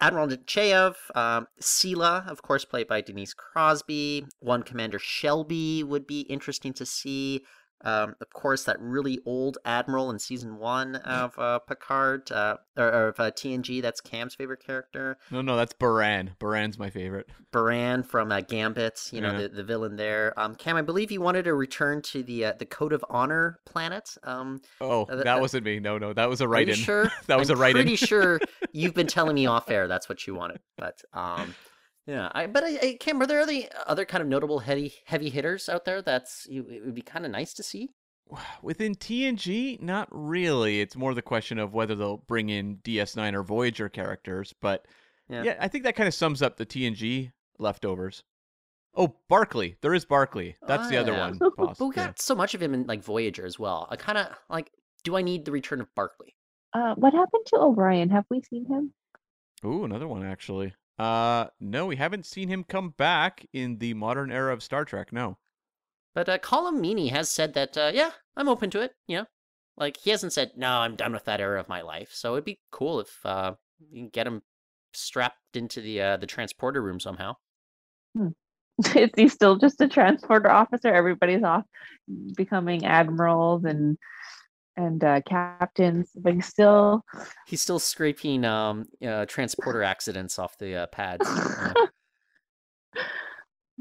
E: Admiral Nechayev, um, Sela, of course, played by Denise Crosby. One Commander Shelby would be interesting to see. Um, of course, that really old admiral in season one of uh, Picard, uh, or, or of uh, TNG. That's Cam's favorite character.
D: No, no, that's Baran. Baran's my favorite.
E: Baran from uh, Gambit, you know, yeah. the, the villain there. Um, Cam, I believe you wanted to return to the uh, the Code of Honor planet. Um,
D: oh, uh, that wasn't me. No, no, that was a write-in.
E: Sure,
D: that was
E: I'm
D: a write-in.
E: Pretty sure you've been telling me off air that's what you wanted, but um. Yeah, I, but I, I Cam, are there any other kind of notable heavy heavy hitters out there that's you, it would be kind of nice to see?
D: Within TNG, not really. It's more the question of whether they'll bring in DS9 or Voyager characters. But yeah, yeah I think that kind of sums up the TNG leftovers. Oh, Barclay. There is Barclay. That's the other
E: yeah.
D: one.
E: But we got yeah. so much of him in like Voyager as well. I kind of like. Do I need the return of Barclay?
A: Uh, what happened to O'Brien? Have we seen him?
D: Ooh, another one actually. Uh, no, we haven't seen him come back in the modern era of Star Trek. No.
E: But uh, Colm Meaney has said that, uh, yeah, I'm open to it. You know, like he hasn't said no, I'm done with that era of my life. So it'd be cool if uh, you can get him strapped into the uh, the transporter room somehow.
A: Hmm. Is he still just a transporter officer? Everybody's off becoming admirals and and uh, captains, but he's still
E: He's still scraping um uh, transporter accidents off the uh, pads.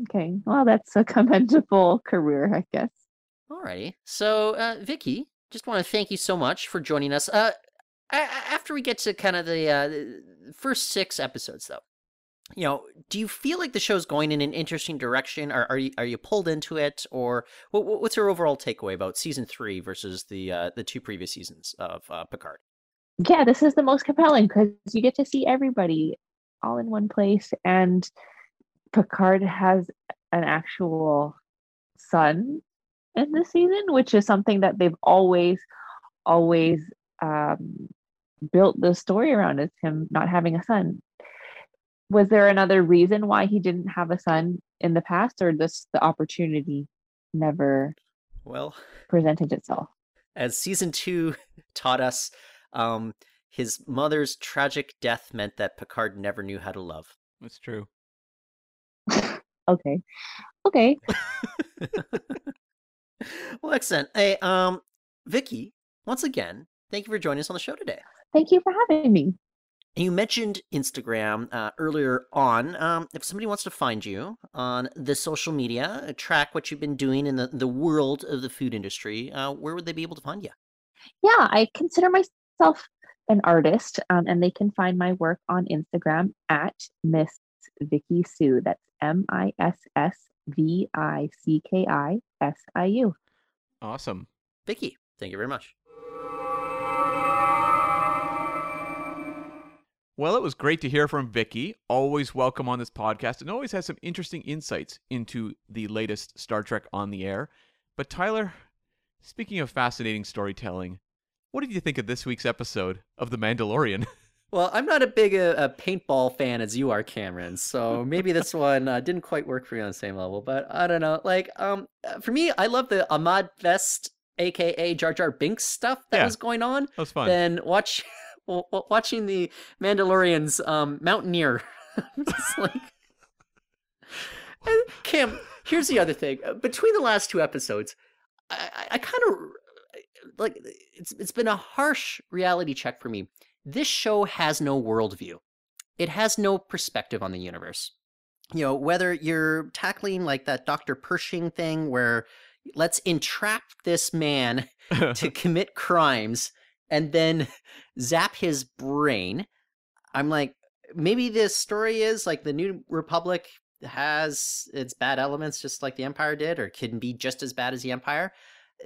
A: Okay. Well, that's a commendable career, I guess.
E: Alrighty. So, uh, Vicki, just want to thank you so much for joining us. Uh, after we get to kind of the, uh, the first six episodes, though, you know, do you feel like the show's going in an interesting direction? Are are you are you pulled into it, or what, what- what's your overall takeaway about season three versus the uh, the two previous seasons of uh, Picard?
A: Yeah, this is the most compelling because you get to see everybody all in one place, and Picard has an actual son in this season, which is something that they've always, always um, built the story around is him not having a son. Was there another reason why he didn't have a son in the past, or just the opportunity never
E: Well,
A: presented itself?
E: as season two taught us, um, his mother's tragic death meant that Picard never knew how to love.
D: That's true.
A: Okay, okay.
E: well, excellent. Hey, um, Vicki, once again, thank you for joining us on the show today.
A: Thank you for having me.
E: You mentioned Instagram uh, earlier on. Um, if somebody wants to find you on the social media, uh, track what you've been doing in the, the world of the food industry, uh, where would they be able to find you?
A: yeah, I consider myself an artist, um, and they can find my work on Instagram at Miss Vicki Siu. That's M I S S V I C K I S I U.
D: Awesome.
E: Vicki, thank you very much.
D: Well, it was great to hear from Vicki. Always welcome on this podcast and always has some interesting insights into the latest Star Trek on the air. But Tyler, speaking of fascinating storytelling, what did you think of this week's episode of The Mandalorian?
E: Well, I'm not a big uh, a paintball fan as you are, Cameron. So maybe this one uh, didn't quite work for you on the same level. But I don't know. Like, um, uh, for me, I love the Ahmed Best, aka Jar Jar Binks stuff that
D: Yeah.
E: was going on.
D: That was fun.
E: Than watch, watching the Mandalorians um, mountaineer. Just like, and Cam. Here's the other thing. Between the last two episodes, I, I, I kind of like it's it's been a harsh reality check for me. This show has no worldview. It has no perspective on the universe. You know, whether you're tackling like that Dr. Pershing thing where let's entrap this man to commit crimes and then zap his brain. I'm like, maybe this story is like the New Republic has its bad elements just like the Empire did, or can be just as bad as the Empire.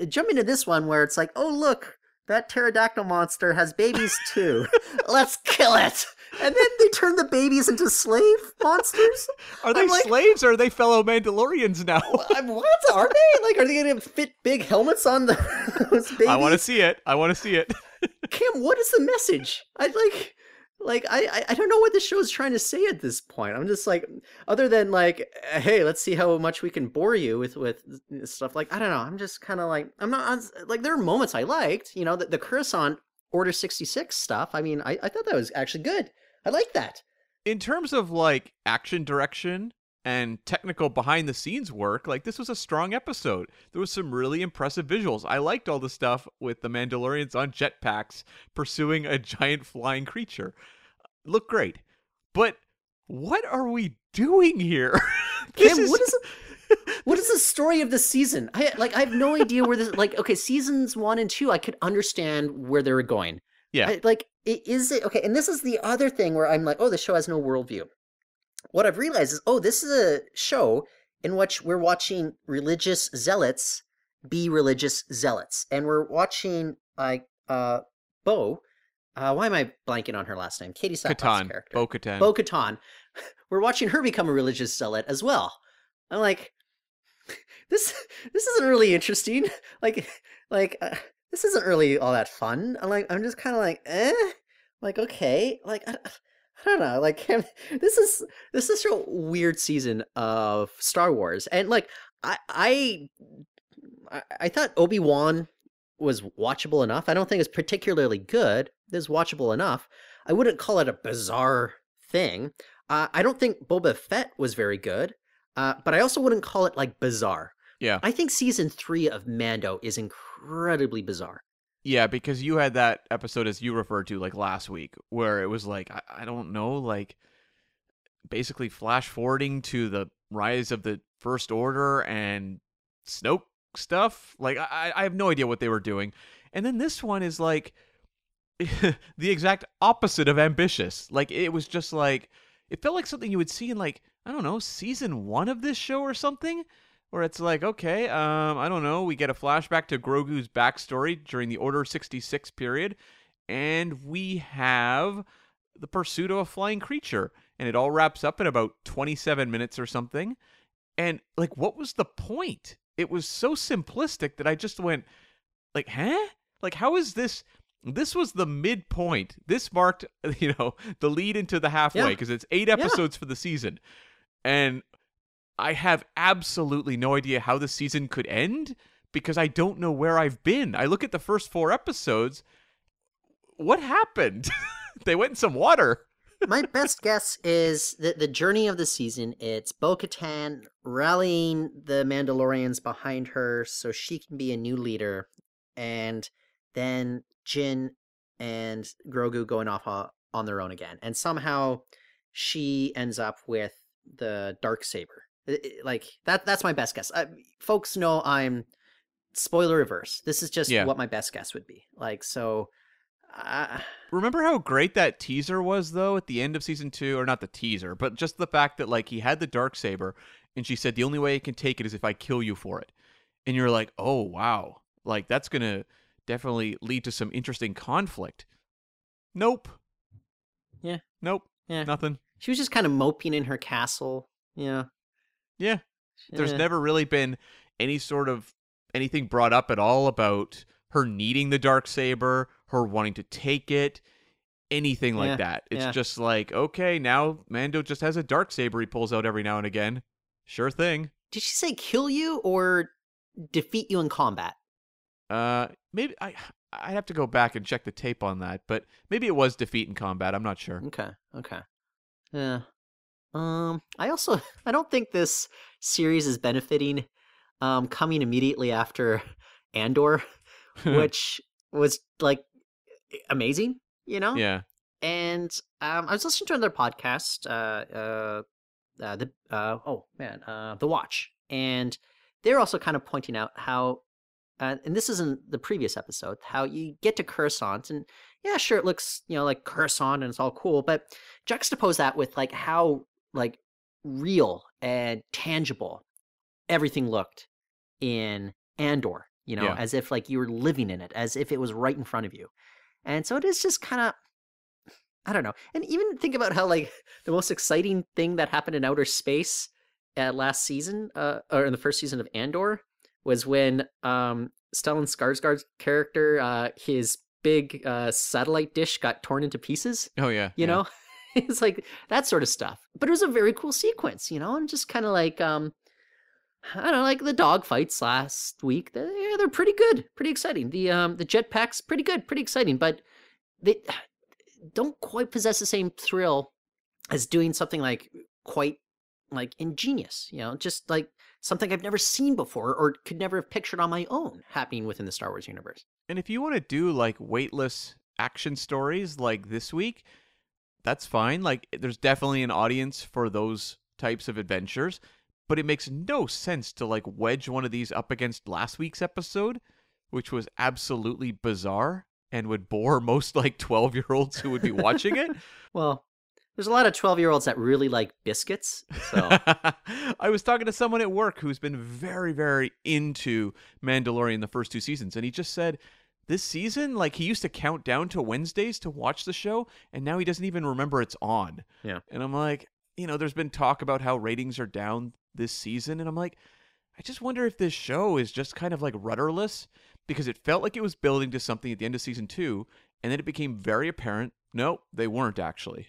E: Jump into this one where it's like, oh, look, that pterodactyl monster has babies too. Let's kill it. And then they turn the babies into slave monsters.
D: are they
E: like-
D: slaves or are they fellow Mandalorians now?
E: What are they? Like, are they going to fit big helmets on the, those babies?
D: I want to see it. I want to see it.
E: Cam, what is the message? I like, like I, I don't know what the show is trying to say at this point. I'm just like, other than like, eh, hey, let's see how much we can bore you with with stuff. Like, I don't know. I'm just kind of like, I'm not I'm, like there are moments I liked. You know, the, the Coruscant Order 66 stuff. I mean, I, I thought that was actually good. I like that.
D: in terms of like action direction and technical behind the scenes work, like this was a strong episode. There was some really impressive visuals. I liked all the stuff with the Mandalorians on jetpacks pursuing a giant flying creature. Looked great. But what are we doing here? This
E: Cam, what is what is the story of the season? I like I have no idea where this like okay, seasons one and two I could understand where they were going.
D: Yeah.
E: I, like is it okay? And this is the other thing where I'm like, oh, the show has no worldview. What I've realized is, oh, this is a show in which we're watching religious zealots be religious zealots, and we're watching like uh Bo. Uh, why am I blanking on her last name? Katee Sackhoff's
D: Katan,
E: character.
D: Bo Katan.
E: Bo Katan. We're watching her become a religious zealot as well. I'm like, this this isn't really interesting. Like, like uh, this isn't really all that fun. I'm like, I'm just kind of like, eh. Like, okay, like I, I don't know. Like, this is this is a weird season of Star Wars, and like, I I I, thought Obi Wan was watchable enough. I don't think it's particularly good. It's watchable enough. I wouldn't call it a bizarre thing. Uh, I don't think Boba Fett was very good, uh, but I also wouldn't call it like bizarre.
D: Yeah.
E: I think season three of Mando is incredibly bizarre.
D: Yeah, because you had that episode as you referred to like last week, where it was like I, I don't know, like basically flash forwarding to the rise of the First Order and Snoke stuff. Like I, I have no idea what they were doing. And then this one is like the exact opposite of ambitious. Like it was just like it felt like something you would see in like I don't know season one of this show or something, where it's like okay, um, I don't know, we get a flashback to Grogu's backstory during the Order sixty six period, and we have the pursuit of a flying creature, and it all wraps up in about twenty seven minutes or something. And like, what was the point? It was so simplistic that I just went, like, huh? Like, how is this? This was the midpoint. This marked, you know, the lead into the halfway
E: Yeah.
D: because it's eight episodes for the season. And I have absolutely no idea how the season could end because I don't know where I've been. I look at the first four episodes. What happened? they went in some water.
E: My best guess is that the journey of the season, it's Bo Katan rallying the Mandalorians behind her so she can be a new leader, and then Din and Grogu going off on their own again. And somehow she ends up with the dark saber. Like that that's my best guess. Uh, folks know I'm spoiler reverse. This is just
D: Yeah.
E: what my best guess would be. Like so uh,
D: Remember how great that teaser was though at the end of season 2 or not the teaser, but just the fact that like he had the dark saber and she said the only way I can take it is if I kill you for it. And you're like, "Oh, wow. Like that's going to definitely lead to some interesting conflict." Nope.
E: Yeah.
D: Nope.
E: Yeah.
D: Nothing.
E: she was just kind of moping in her castle. Yeah.
D: Yeah. There's
E: Eh.
D: never really been any sort of anything brought up at all about her needing the dark saber, her wanting to take it, anything like
E: Yeah,
D: that. It's
E: yeah.
D: just like, okay, now Mando just has a dark saber he pulls out every now and again. Sure thing.
E: Did she say kill you or defeat you in combat?
D: Uh maybe I I'd have to go back and check the tape on that, but maybe it was defeat in combat. I'm not sure.
E: Okay. Okay. Yeah. Um. I also I don't think this series is benefiting. Um. Coming immediately after Andor, which was like amazing. You know.
D: yeah.
E: And um, I was listening to another podcast, uh, uh, uh, the uh, oh man, uh, the Watch, and they're also kind of pointing out how, uh, and this isn't the previous episode, how you get to Coruscant, and yeah, sure, it looks you know like Coruscant and it's all cool, but juxtapose that with like how like real and tangible everything looked in Andor, you know,
D: Yeah.
E: as if like you were living in it, as if it was right in front of you. And so it is just kind of I don't know. And even think about how like the most exciting thing that happened in outer space at last season, uh, or in the first season of Andor, was when um Stellan Skarsgård's character, uh, his big uh satellite dish got torn into pieces.
D: Oh yeah.
E: You
D: yeah.
E: know, it's like that sort of stuff. But it was a very cool sequence, you know, and just kind of like um. I don't know, like the dog fights last week. They're, yeah, they're pretty good, pretty exciting. The um the jetpacks pretty good, pretty exciting, but they don't quite possess the same thrill as doing something like quite like ingenious, you know, just like something I've never seen before or could never have pictured on my own happening within the Star Wars universe.
D: And if you want to do like weightless action stories like this week, that's fine. Like there's definitely an audience for those types of adventures, but it makes no sense to like wedge one of these up against last week's episode, which was absolutely bizarre and would bore most like 12-year-olds who would be watching it.
E: Well, there's a lot of 12 year olds that really like biscuits. So,
D: I was talking to someone at work who's been very, very into Mandalorian the first two seasons, and he just said this season, like he used to count down to Wednesdays to watch the show, and now he doesn't even remember it's on.
E: Yeah.
D: And I'm like, you know, there's been talk about how ratings are down this season, and I'm like, I just wonder if this show is just kind of like rudderless because it felt like it was building to something at the end of season two, and then it became very apparent. No, they weren't actually.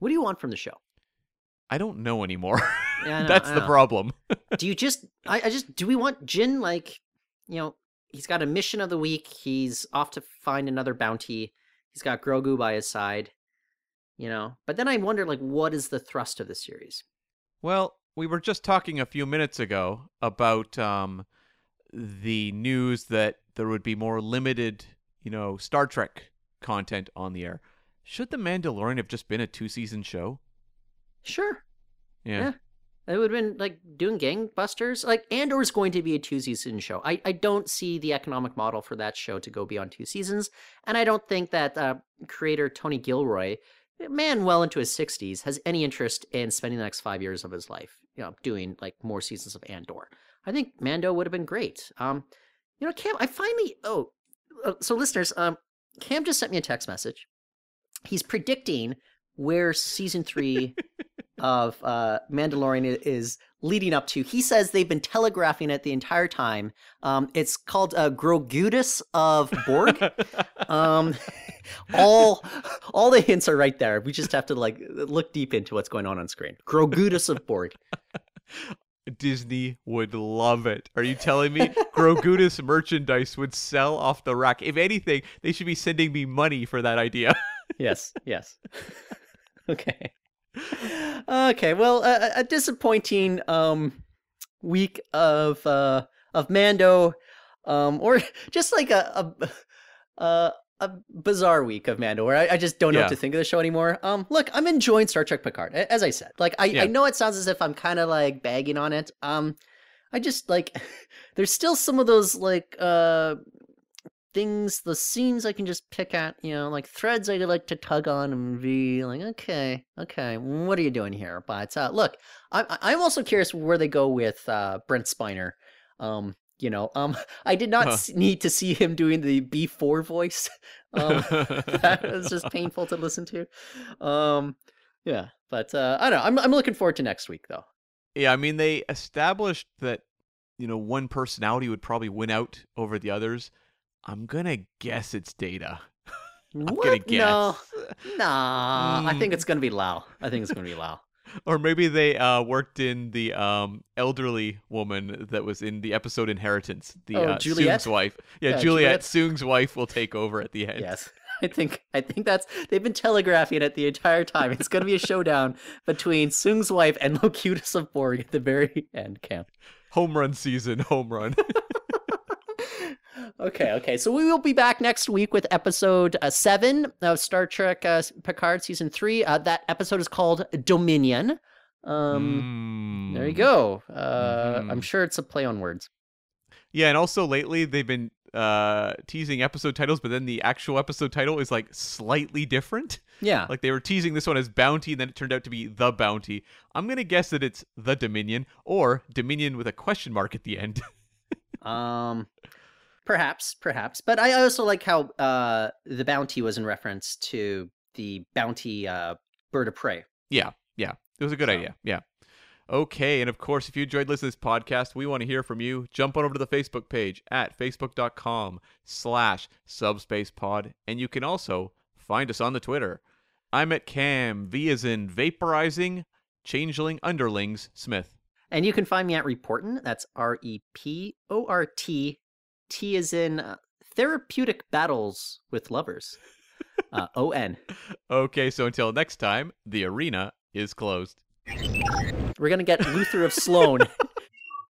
E: what do you want from the show?
D: I don't know anymore.
E: Yeah, know,
D: That's the problem.
E: do you just I, I just do we want Din like you know he's got a mission of the week he's off to find another bounty he's got Grogu by his side you know but then I wonder like what is the thrust of the series
D: Well, we were just talking a few minutes ago about um, the news that there would be more limited, you know, Star Trek content on the air. Should The Mandalorian have just been a two season show?
E: Sure.
D: Yeah.
E: Yeah. It would have been like doing gangbusters. Like Andor is going to be a two season show. I, I don't see the economic model for that show to go beyond two seasons. And I don't think that uh, creator Tony Gilroy, man well into his sixties, has any interest in spending the next five years of his life, you know, doing like more seasons of Andor. I think Mando would have been great. Um, you know, Cam, I finally oh, uh, so listeners, um, Cam just sent me a text message. He's predicting where season three of uh, Mandalorian is leading up to. He says they've been telegraphing it the entire time. Um, it's called uh, Grogutus of Borg. um, all all the hints are right there. We just have to like look deep into what's going on on screen. Grogutus of Borg.
D: Disney would love it. Are you telling me Grogutus merchandise would sell off the rack? If anything, they should be sending me money for that idea.
E: Yes, yes. okay. Okay, well, a, a disappointing um week of uh of Mando um or just like a a a, a bizarre week of Mando where I, I just don't know
D: Yeah.
E: what to think of the show anymore. Um look, I'm enjoying Star Trek Picard. As I said. Like I,
D: Yeah.
E: I know it sounds as if I'm kind of like bagging on it. Um I just like there's still some of those like uh things, the scenes I can just pick at, you know, like threads I like to tug on and be like, okay, okay, what are you doing here? But uh, look, I, I- I'm also curious where they go with uh, Brent Spiner. Um, you know, um, I did not
D: Huh.
E: need to see him doing the B4 voice. Um, that was just painful to listen to. Um, yeah, but uh, I don't know. I'm I'm looking forward to next week though.
D: Yeah, I mean they established that you know one personality would probably win out over the others. I'm gonna guess it's Data. I'm
E: what?
D: gonna guess.
E: No, nah. I think
D: Mm.
E: it's gonna be Lore. I think it's gonna be Lore.
D: Or maybe they uh, worked in the um, elderly woman that was in the episode Inheritance, the
E: Oh,
D: uh,
E: Juliet?
D: Soong's wife. Yeah,
E: Yeah,
D: Juliet,
E: Juliet.
D: Soong's wife will take over at the end.
E: Yes. I think I think that's they've been telegraphing it the entire time. It's going to be a showdown between Soong's wife and Locutus of Borg at the very end. Camp.
D: Home run season, home run.
E: Okay, okay. So we will be back next week with episode uh, seven of Star Trek uh, Picard season three. Uh, that episode is called Dominion. Um, there you
D: Mm.
E: go. Uh, I'm
D: Mhm.
E: sure it's a play on words.
D: Yeah, and also lately they've been uh, teasing episode titles, but then the actual episode title is like slightly different.
E: Yeah.
D: Like they were teasing this one as Bounty, and then it turned out to be The Bounty. I'm gonna guess that it's The Dominion or Dominion with a question mark at the end.
E: Um, perhaps, perhaps. But I also like how uh the bounty was in reference to the bounty uh bird of prey.
D: yeah, yeah, it was a good
E: So-
D: idea. Yeah. Okay, and of course, if you enjoyed listening to this podcast, we want to hear from you. Jump on over to the Facebook page at facebook.com slash subspacepod, and you can also find us on the Twitter. I'm at Cam, V is in vaporizing, changeling underlings, Smith.
E: And you can find me at Reportin. That's R E P O R T. T is in uh, therapeutic battles with lovers. Uh, o N.
D: Okay, so until next time, the arena is closed.
E: We're gonna get Luther of Sloan